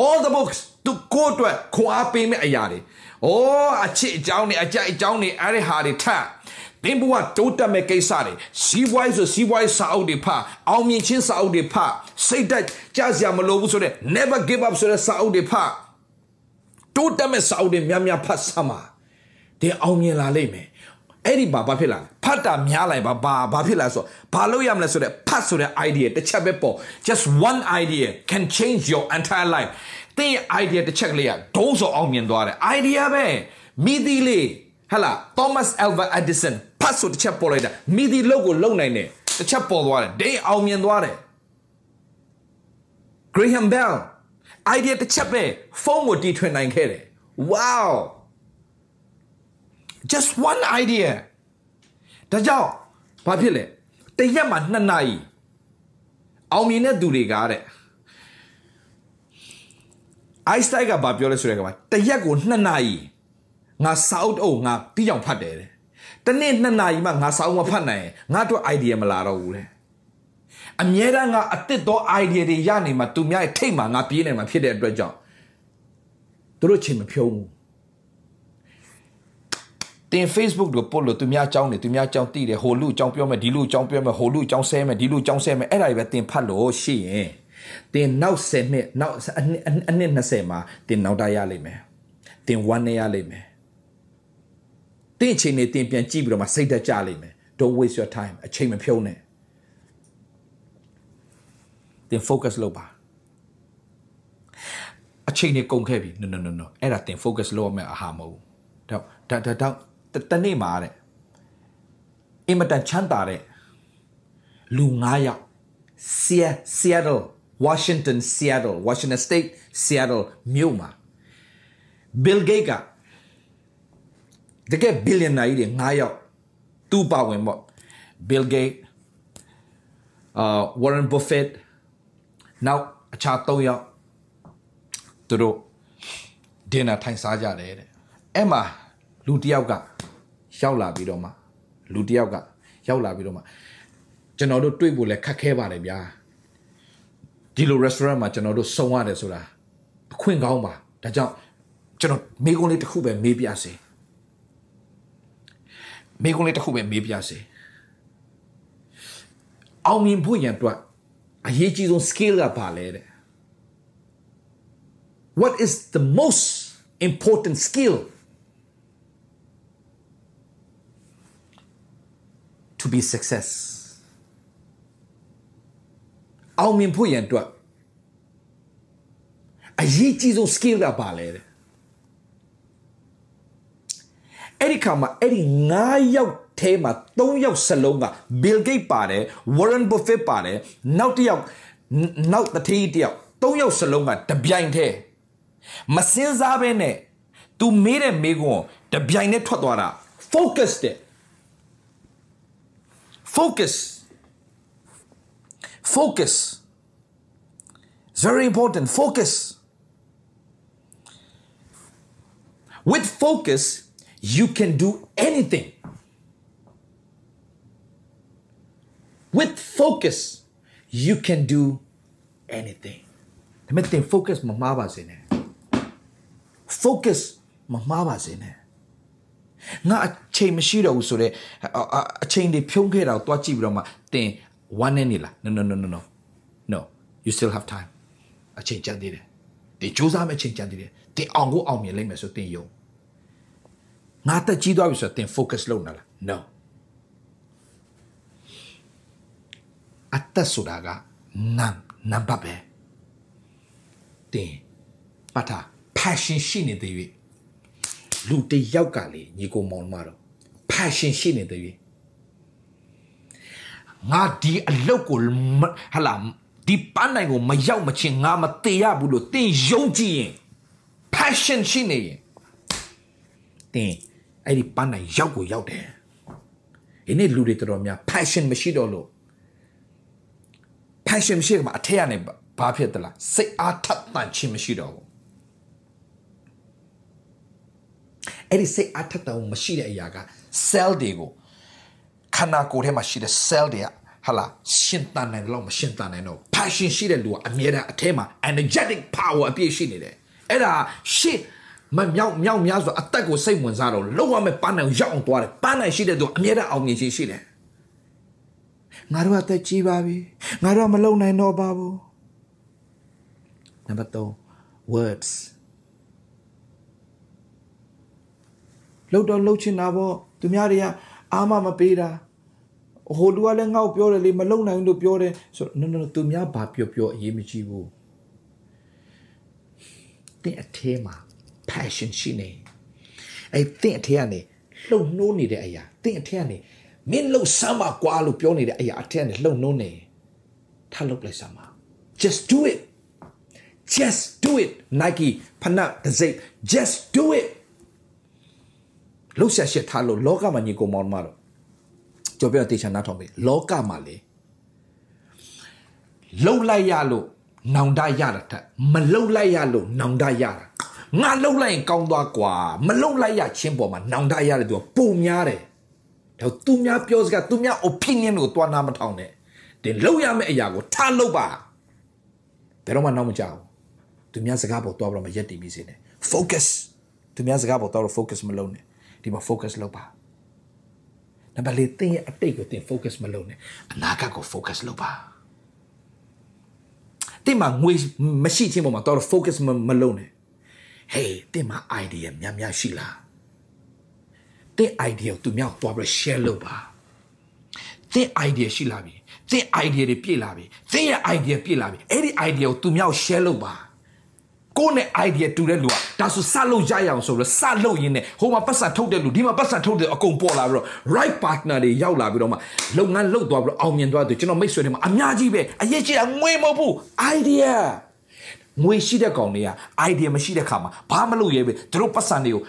all the books သူကိုအတွက်ခွန်အားပေးမဲ့အရာတွေဩအချစ်အကြောင်းတွေအကြိုက်အကြောင်းတွေအဲ့ဒီဟာတွေထပ်သင်ဘဝတိုးတက်မဲ့ကိစ္စတွေစီးပွားရေးဆိုစီးပွားရေးစာအုပ်တွေဖတ်အောင်မြင်ခြင်းစာအုပ်တွေဖတ်စိတ်သက်ကြစရာမလိုဘူးဆိုတဲ့ never give up ဆိုတဲ့စာအုပ်တွေဖတ်တိုးတက်မဲ့စာအုပ်တွေများများဖတ်စမ်းပါတင်အောင်မြင်လာလိမ့်မယ်အဲ့ဒီဘာဘာဖြစ်လာဖတ်တာများလိုက်ပါဘာဘာဖြစ်လာဆိုဘာလို့ရမလဲဆိုတော့ဖတ်ဆိုတဲ့ idea တစ်ချက်ပဲပေါ့ just one idea can change your entire life တင်းရဲ့ idea တစ်ချက်ကလေးကဒုံးစောအောင်မြင်သွားတယ် idea ပဲမိသီးလေးဟလာ Thomas Alva Edison ဖတ်ဆိုတစ်ချက်ပေါ်လိုက်တာမိသီးလုတ်ကိုလုံနိုင်တယ်တစ်ချက်ပေါ်သွားတယ်ဒိန်းအောင်မြင်သွားတယ် Graham Bell idea တစ်ချက်ပဲဖုန်းကိုတီထွင်နိုင်ခဲ့တယ် wow just one idea ဒါကြောင့်ဘာဖြစ်လဲတရက်မှာ2နာရီအောင်မြင်တဲ့သူတွေကတဲ့ Einstein ကဘာပြောလဲဆိုတဲ့ကမှာတရက်ကို2နာရီငါစာအုပ်အုပ်ငါပြီးအောင်ဖတ်တယ်တဲ့တနေ့2နာရီမှငါစာအုပ်မဖတ်နိုင်ရင်ငါတို့ idea မလာတော့ဘူးတဲ့အမြဲတမ်းငါအစ်စ်သော idea တွေရနေမှာသူများရဲ့ထိတ်မှာငါပြေးနေမှာဖြစ်တဲ့အတွက်ကြောင့်သူတို့ချိန်မဖြုံးဘူးတင် Facebook တို့ပို့လို့သူများအကြောင်းနေသူများအကြောင်းတည်တယ်ဟိုလူအကြောင်းပြောမယ်ဒီလူအကြောင်းပြောမယ်ဟိုလူအကြောင်းဆဲမယ်ဒီလူအကြောင်းဆဲမယ်အဲ့ဒါတွေပဲတင်ဖတ်လို့ရှိရင် တင်နောက်10နှစ်နောက်အနှစ်အနှစ်20မှာတင်နောက်တရလိမ့်မယ်တင်1နေရလိမ့်မယ်တင်အချိန်နေတင်ပြန်ကြည့်ပြီးတော့မှစိတ်သက်ကြလိမ့်မယ် don't waste your time အချိန်မဖြုံးနဲ့တင် focus လုပ်ပါအချိန်နေကုန်ခဲ့ပြီ no no no no အဲ့ဒါတင် focus လုပ်ရမယ့်အဟာမဟုတ်ဘူးတော့ဒါဒါတော့တနေ့မှာတဲ့အင်မတန်ချမ်းသာတဲ့လူ9ယောက် Seattle Washington Seattle Washington State Seattle မြို့မှာ Bill Gates ကတကယ် billionaire တွေ9ယောက်သူပါဝင်ပေါ့ Bill Gates အာ Warren Buffett နောက်အခြား၃ယောက်သူတို့ဒင်နာထိုင်စားကြတယ်တဲ့အဲ့မှာလူတစ်ယောက်ကရောက်လာပြီးတော့မှလူတစ်ယောက်ကရောက်လာပြီးတော့မှကျွန်တော်တို့တွေ့ဖို့လဲခက်ခဲပါတယ်ဗျာ ဒီလို restaurant မှာကျွန်တော်တို့စုံရတယ်ဆိုတာအခွင့်ကောင်းပါဒါကြောင့်ကျွန်တော်မိကုန်းလေးတစ်ခုပဲမေးပြစေမိကုန်းလေးတစ်ခုပဲမေးပြစေအောင်မြင်ဖို့ရန်အတွက်အရေးကြီးဆုံး skill ကဘာလဲတဲ့ What is the most important skill to be success အောင်မြင်ဖို့ရန်အတွက်အရေးကြီးဆုံး skill ကဘာလဲတဲ့အဲ့ဒီခါမှာအဲ့ဒီ9ယောက်ထဲမှာ3ယောက်စလုံးက Bill Gates ပါတယ် Warren Buffett ပါတယ်နောက်တစ်ယောက်နောက်တစ်ထီးတစ်ယောက်3ယောက်စလုံးကတပြိုင်တည်းမစင်စားဘဲနဲ့ तू မေးတဲ့မေးခွန်းတပြိုင်နဲ့ထွက်သွားတာ focus တဲ့ focus focus it's very important focus with focus you can do anything with focus you can do anything ဒါပေမဲ့သင် focus မမှားပါစေနဲ့ focus မမှားပါစေနဲ့ငါအချိန်မရှိတော့ဘူးဆိုတော့အချိန်တွေဖြုံးခဲ့တာကိုတွားကြည့်ပြီးတော့မှသင် ဝမ်းနေနေလား no no no no no no you still have time အချိန်ကြံသေးတယ်ဒီစူးစမ်းမဲ့အချိန်ကြံသေးတယ်သင်အောင်ကိုအောင်မြင်လိမ့်မယ်ဆိုသင်ယုံငါတက်ကြီးသွားပြီဆိုတော့သင် focus လုပ်နေလား no အသက်ဆိုတာကနံနံပါတ်ပဲတင်ပတ်တာ passion ရှိနေတဲ့၍လူတစ်ယောက်ကလေညီကိုမောင်မတော့ passion ရှိနေတဲ့၍ ငါဒီအလုတ်ကိုဟလာဒီပန်းနိုင်ကိုမရောက်မချင်းငါမသေးရဘူးလို့တင်ယုံကြည်ရင် passion ရှိနေရင်တင်အဲ့ဒီပန်းနိုင်ရောက်ကိုရောက်တယ်ဒီနေ့လူတွေတော်တော်များ passion မရှိတော့လို့ passion မရှိမှာအထက်ကနေဘာဖြစ်သလားစိတ်အားထက်သန်ခြင်းမရှိတော့ဘူးအဲ့ဒီစိတ်အားထက်သန်မရှိတဲ့အရာက cell တွေကို ခန္ဓာကိုယ်ထဲမှာရှိတဲ့ cell တွေကဟာလာရှင်းတန်နိုင်လို့မရှင်းတန်နိုင်တော့ passion ရှိတဲ့လူကအမြဲတမ်းအထဲမှာ energetic power အပြည့်ရှိနေတယ်အဲ့ဒါရှင်းမမြောက်မြောက်များဆိုအသက်ကိုစိတ်ဝင်စားတော့လောက်ရမယ်ပန်းနိုင်ရောက်အောင်သွားတယ်ပန်းနိုင်ရှိတဲ့သူအမြဲတမ်းအောင်မြင်ခြင်းရှိတယ်ငါတို့အသက်ကြီးပါပြီငါတို့မလုံနိုင်တော့ပါဘူးနံပါတ်3 words လောက်တော့လှုပ်ချင်တာပေါ့သူများတွေက အာမမပေးတာဟိုလူကလည်းငါ့ကိုပြောတယ်လေမလုံနိုင်ဘူးလို့ပြောတယ်ဆို no no no သူများဘာပြောပြောအရေးမကြီးဘူးတဲ့အထဲမှာ passion ရှိနေအဲ့တဲ့အထဲကနေလှုပ်နှိုးနေတဲ့အရာတဲ့အထဲကနေမင်းလှုပ်စမ်းပါကွာလို့ပြောနေတဲ့အရာအထဲကနေလှုပ်နှိုးနေထားလှုပ်လိုက်စမ်းပါ just do it just do it Nike ဖနက်ဒစိ just do it လှုပ်ရှားရှက်ထားလို့လောကမှာညီကိုမောင်မတော့ကြော်ပြောတေချာနားထောင်ပြီလောကမှာလေလှုပ်လိုက်ရလို့နောင်တရတာထက်မလှုပ်လိုက်ရလို့နောင်တရတာငါလှုပ်လိုက်ရင်ကောင်းသွားကွာမလှုပ်လိုက်ရချင်းပေါ်မှာနောင်တရတဲ့သူကပုံများတယ်ဒါသူများပြောစကားသူများ opinion ကိုသွားနာမထောင်နဲ့တင်လှုပ်ရမယ့်အရာကိုထားလှုပ်ပါဘယ်တော့မှနောက်မကြောက်သူများစကားပေါ်သွားပြီးတော့မရက်တည်ပြီးစေနဲ့ focus သူများစကားပေါ်သွားတော့ focus မလုပ်နဲ့ ဒီမှာ focus လုပ်ပါနံပါတ်၄သင်ရဲ့အတိတ်ကိုသင် focus မလုပ်နဲ့အနာဂတ်ကို focus လုပ်ပါတင်မှာငွေမရှိချင်းပေါ်မှာတော့ focus မလုပ်နဲ့ hey တင်မှာ idea များများရှိလားတင် idea ကိုသူများကိုတွားပြီး share လုပ်ပါတင် idea ရှိလာပြီတင် idea တွေပြည့်လာပြီတင်ရဲ့ idea ပြည့်လာပြီအဲ့ဒီ idea ကိုသူများကို share လုပ်ပါ ကိုယ့်နဲ့ idea တူတဲ့လူကဒါဆိုစလုပ်ရရအောင်ဆိုတော့စလုပ်ရင်းနဲ့ဟိုမှာပတ်စံထုတ်တဲ့လူဒီမှာပတ်စံထုတ်တဲ့အကုန်ပေါ်လာပြီးတော့ right partner တွေရောက်လာပြီးတော့မှလုပ်ငန်းလုပ်သွားပြီးတော့အောင်မြင်သွားတယ်ကျွန်တော်မိတ်ဆွေတွေမှာအများကြီးပဲအရေးကြီးတာငွေမဟုတ်ဘူး idea ငွေရှိတဲ့ကောင်တွေက idea မရှိတဲ့ခါမှာဘာမလုပ်ရဲပဲသူတို့ပတ်စံတွေကို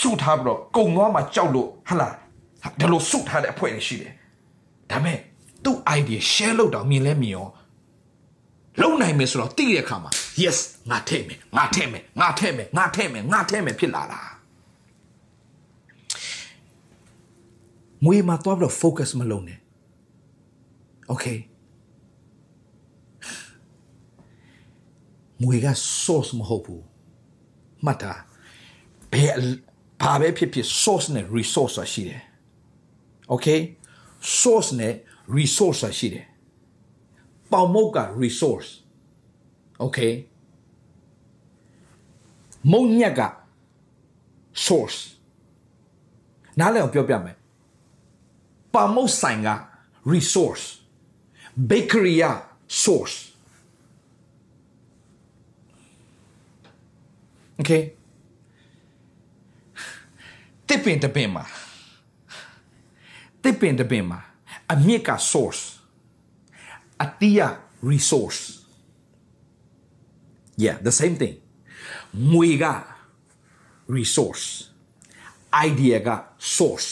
စုထားပြီးတော့ကုံသွားမှကြောက်လို့ဟလာဒါလိုစုထားတဲ့အဖွဲ့တွေရှိတယ်ဒါမဲ့တသူ့ idea share လုပ်တော့မြင်လဲမြင်ရောလုံနိုင်မယ်ဆိုတော့သိတဲ့အခါမှာ yes ငါထည့်မယ်ငါထည့်မယ်ငါထည့်မယ်ငါထည့်မယ်ငါထည့်မယ်ဖြစ်လာတာငွေမှာတော့ပြီးတော့ focus မလုပ်နဲ့ okay ငွေက source မဟုတ်ဘူးမှတ်တာဘယ်ဘာပဲဖြစ်ဖြစ် source နဲ့ resource ဆိုတာရှိတယ် okay source နဲ့ resource ဆိုတာရှိတယ်ပေါမုတ်က resource okay မုံညက်က source နားလည်အောင်ပြောပြမယ်ပါမုတ်ဆိုင်က resource bakery က source okay တစ်ပင်တစ်ပင်မှာတစ်ပင်တစ်ပင်မှာအမြစ်က source အတီးက resource yeah the same thing ငွေက resource idea က source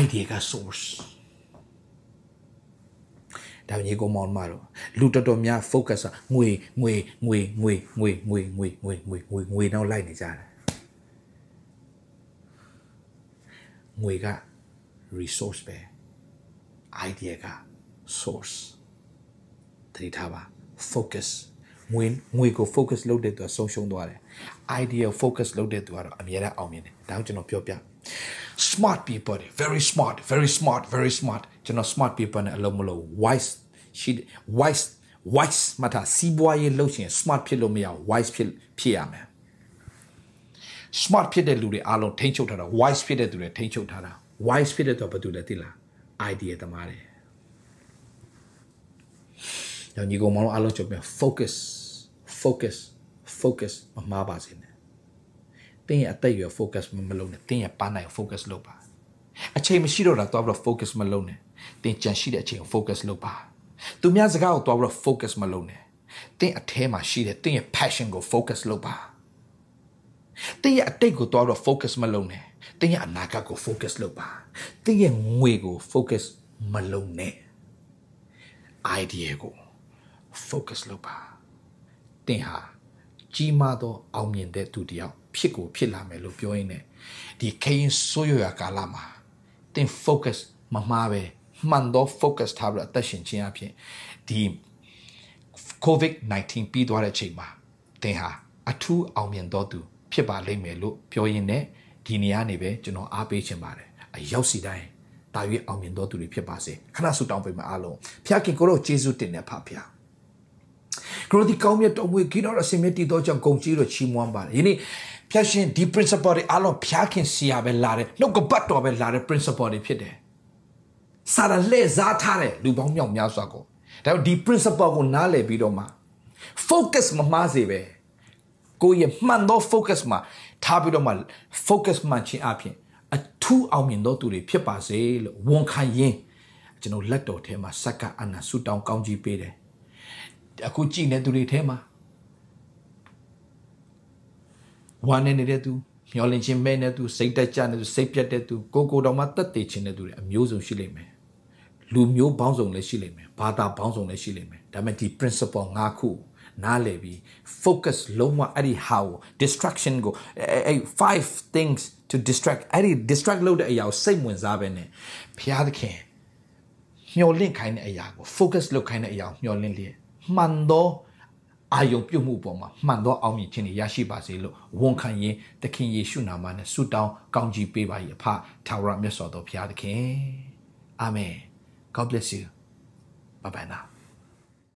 idea က source ဒါညီကောင်မောင်မတော့လူတော်တော်များ focus ကငွေငွေငွေငွေငွေငွေငွေငွေငွေငွေငွေတော့လိုက်နေကြတယ်ငွေက resource ပဲ idea က source တတိထားပါ focus ငွေငွေကို focus လုပ်တဲ့သူကဆုံးရှုံးသွားတယ် idea focus လုပ်တဲ့သူကတော့အမြဲတမ်းအောင်မြင်တယ်ဒါကိုကျွန်တော်ပြောပြ smart people very smart very smart very smart ကျွန်တော် smart people နဲ့အလုံးမလုံး wise ရှိ wise wise မတာစီးပွားရေးလုပ်ချင် smart ဖြစ်လို့မရ wise ဖြစ်ဖြစ်ရမယ် smart ဖြစ်တဲ့လူတွေအားလုံးထိ ंछ ုပ်ထားတာ wise ဖြစ်တဲ့သူတွေထိ ंछ ုပ်ထားတာ wise ဖြစ်တဲ့သူကဘာတူလဲသိလား idea တမားတယ် ညညီကောင်မတို့အားလုံးချုပ်ပြန် focus focus focus မမှားပါစေနဲ့တင်းရဲ့အသက်အရွယ် focus မလုပ်နဲ့တင်းရဲ့ပန်းနိုင် focus လုပ်ပါအချိန်မရှိတော့တာတော့ပြီးတော့ focus မလုပ်နဲ့တင်းကြံရှိတဲ့အချိန်ကို focus လုပ်ပါသူများစကားကိုတော့ပြီးတော့ focus မလုပ်နဲ့တင်းအထဲမှာရှိတဲ့တင်းရဲ့ passion ကို focus လုပ်ပါတင်းရဲ့အတိတ်ကိုတော့ပြီးတော့ focus မလုပ်နဲ့တင်းရဲ့အနာဂတ်ကို focus လုပ်ပါတင်းရဲ့ငွေကို focus မလုပ်နဲ့ idea ကို focus လုပ်ပါတင်းဟာကြီးမားသောအောင်မြင်တဲ့သူတယောက်ဖြစ်ကိုဖြစ်လာမယ်လို့ပြောရင်းနဲ့ဒီခရင်ဆိုးရွာကာလမှာတင် focus မမှားပဲမှန်တော့ focus ထားပြီးအသက်ရှင်ခြင်းအဖြစ်ဒီ covid-19 ပြီးသွားတဲ့အချိန်မှာတင်ဟာအထူးအောင်မြင်တော်သူဖြစ်ပါလိမ့်မယ်လို့ပြောရင်းနဲ့ဒီနေရာနေပဲကျွန်တော်အားပေးခြင်းပါတယ်အရောက်စီတိုင်းတာ၍အောင်မြင်တော်သူတွေဖြစ်ပါစေခဏဆုတောင်းပေးမယ်အားလုံးဖခင်ကိုရောယေရှုတင်တဲ့ဖခင် ကရိုဒီကောင်းမြတ်တော်မူကြီးတော်အစင်မြတ်တည်သောကြောင့်ဂုံကြီးတော်ချီးမွမ်းပါတယ်ယနေ့ဖျက်ရှင်ဒီ principle တွေအလုံးဖျားခင်စီရပဲလာတယ်နှုတ်ကပတ်တော်ပဲလာတဲ့ principle တွေဖြစ်တယ်စာရလဲစားထားတဲ့လူပေါင်းမြောက်များစွာကိုဒါတော့ဒီ principle ကိုနားလည်ပြီးတော့မှ focus မမှားစေပဲကိုယ့်ရဲ့မှန်သော focus မှာထားပြီးတော့မှ focus မှန်ခြင်းအပြင်အထူးအောင်မြင်သောသူတွေဖြစ်ပါစေလို့ဝန်ခံရင်းကျွန်တော်လက်တော်ထဲမှာစက္ကအနာဆုတောင်းကောင်းကြီးပေးတယ် အခုကြည်နေသူတွေထဲမှာဝမ်းနေနေတဲ့သူမျောလင့်ခြင်းမဲ့နေသူစိတ်တက်ကြနေသူစိတ်ပြတ်တဲ့သူကိုကိုတော်မှတက်တည်ခြင်းတဲ့သူတွေအမျိုးစုံရှိလိမ့်မယ်လူမျိုးပေါင်းစုံလည်းရှိလိမ့်မယ်ဘာသာပေါင်းစုံလည်းရှိလိမ့်မယ်ဒါပေမဲ့ဒီ principle ၅ခုနားလည်ပြီး focus လုံးဝအဲ့ဒီ how distraction ကိုအဲ့5 things to distract အဲ့ဒီ distract လုပ်တဲ့အရာကိုစိတ်ဝင်စားပဲနဲ့ဘုရားသခင်မျောလင့်ခိုင်းတဲ့အရာကို focus လုပ်ခိုင်းတဲ့အရာကိုမျောလင့်လျက် မှန်သောအာယုံပြုတ်မှုပေါ်မှာမှန်သောအောင်မြင်ခြင်းတွေရရှိပါစေလို့ဝန်ခံရင်သခင်ယေရှုနာမနဲ့ဆုတောင်းကောင်းချီးပေးပါ၏အဖထာဝရမြတ်စွာသောဘုရားသခင်အာမင် God bless you bye bye now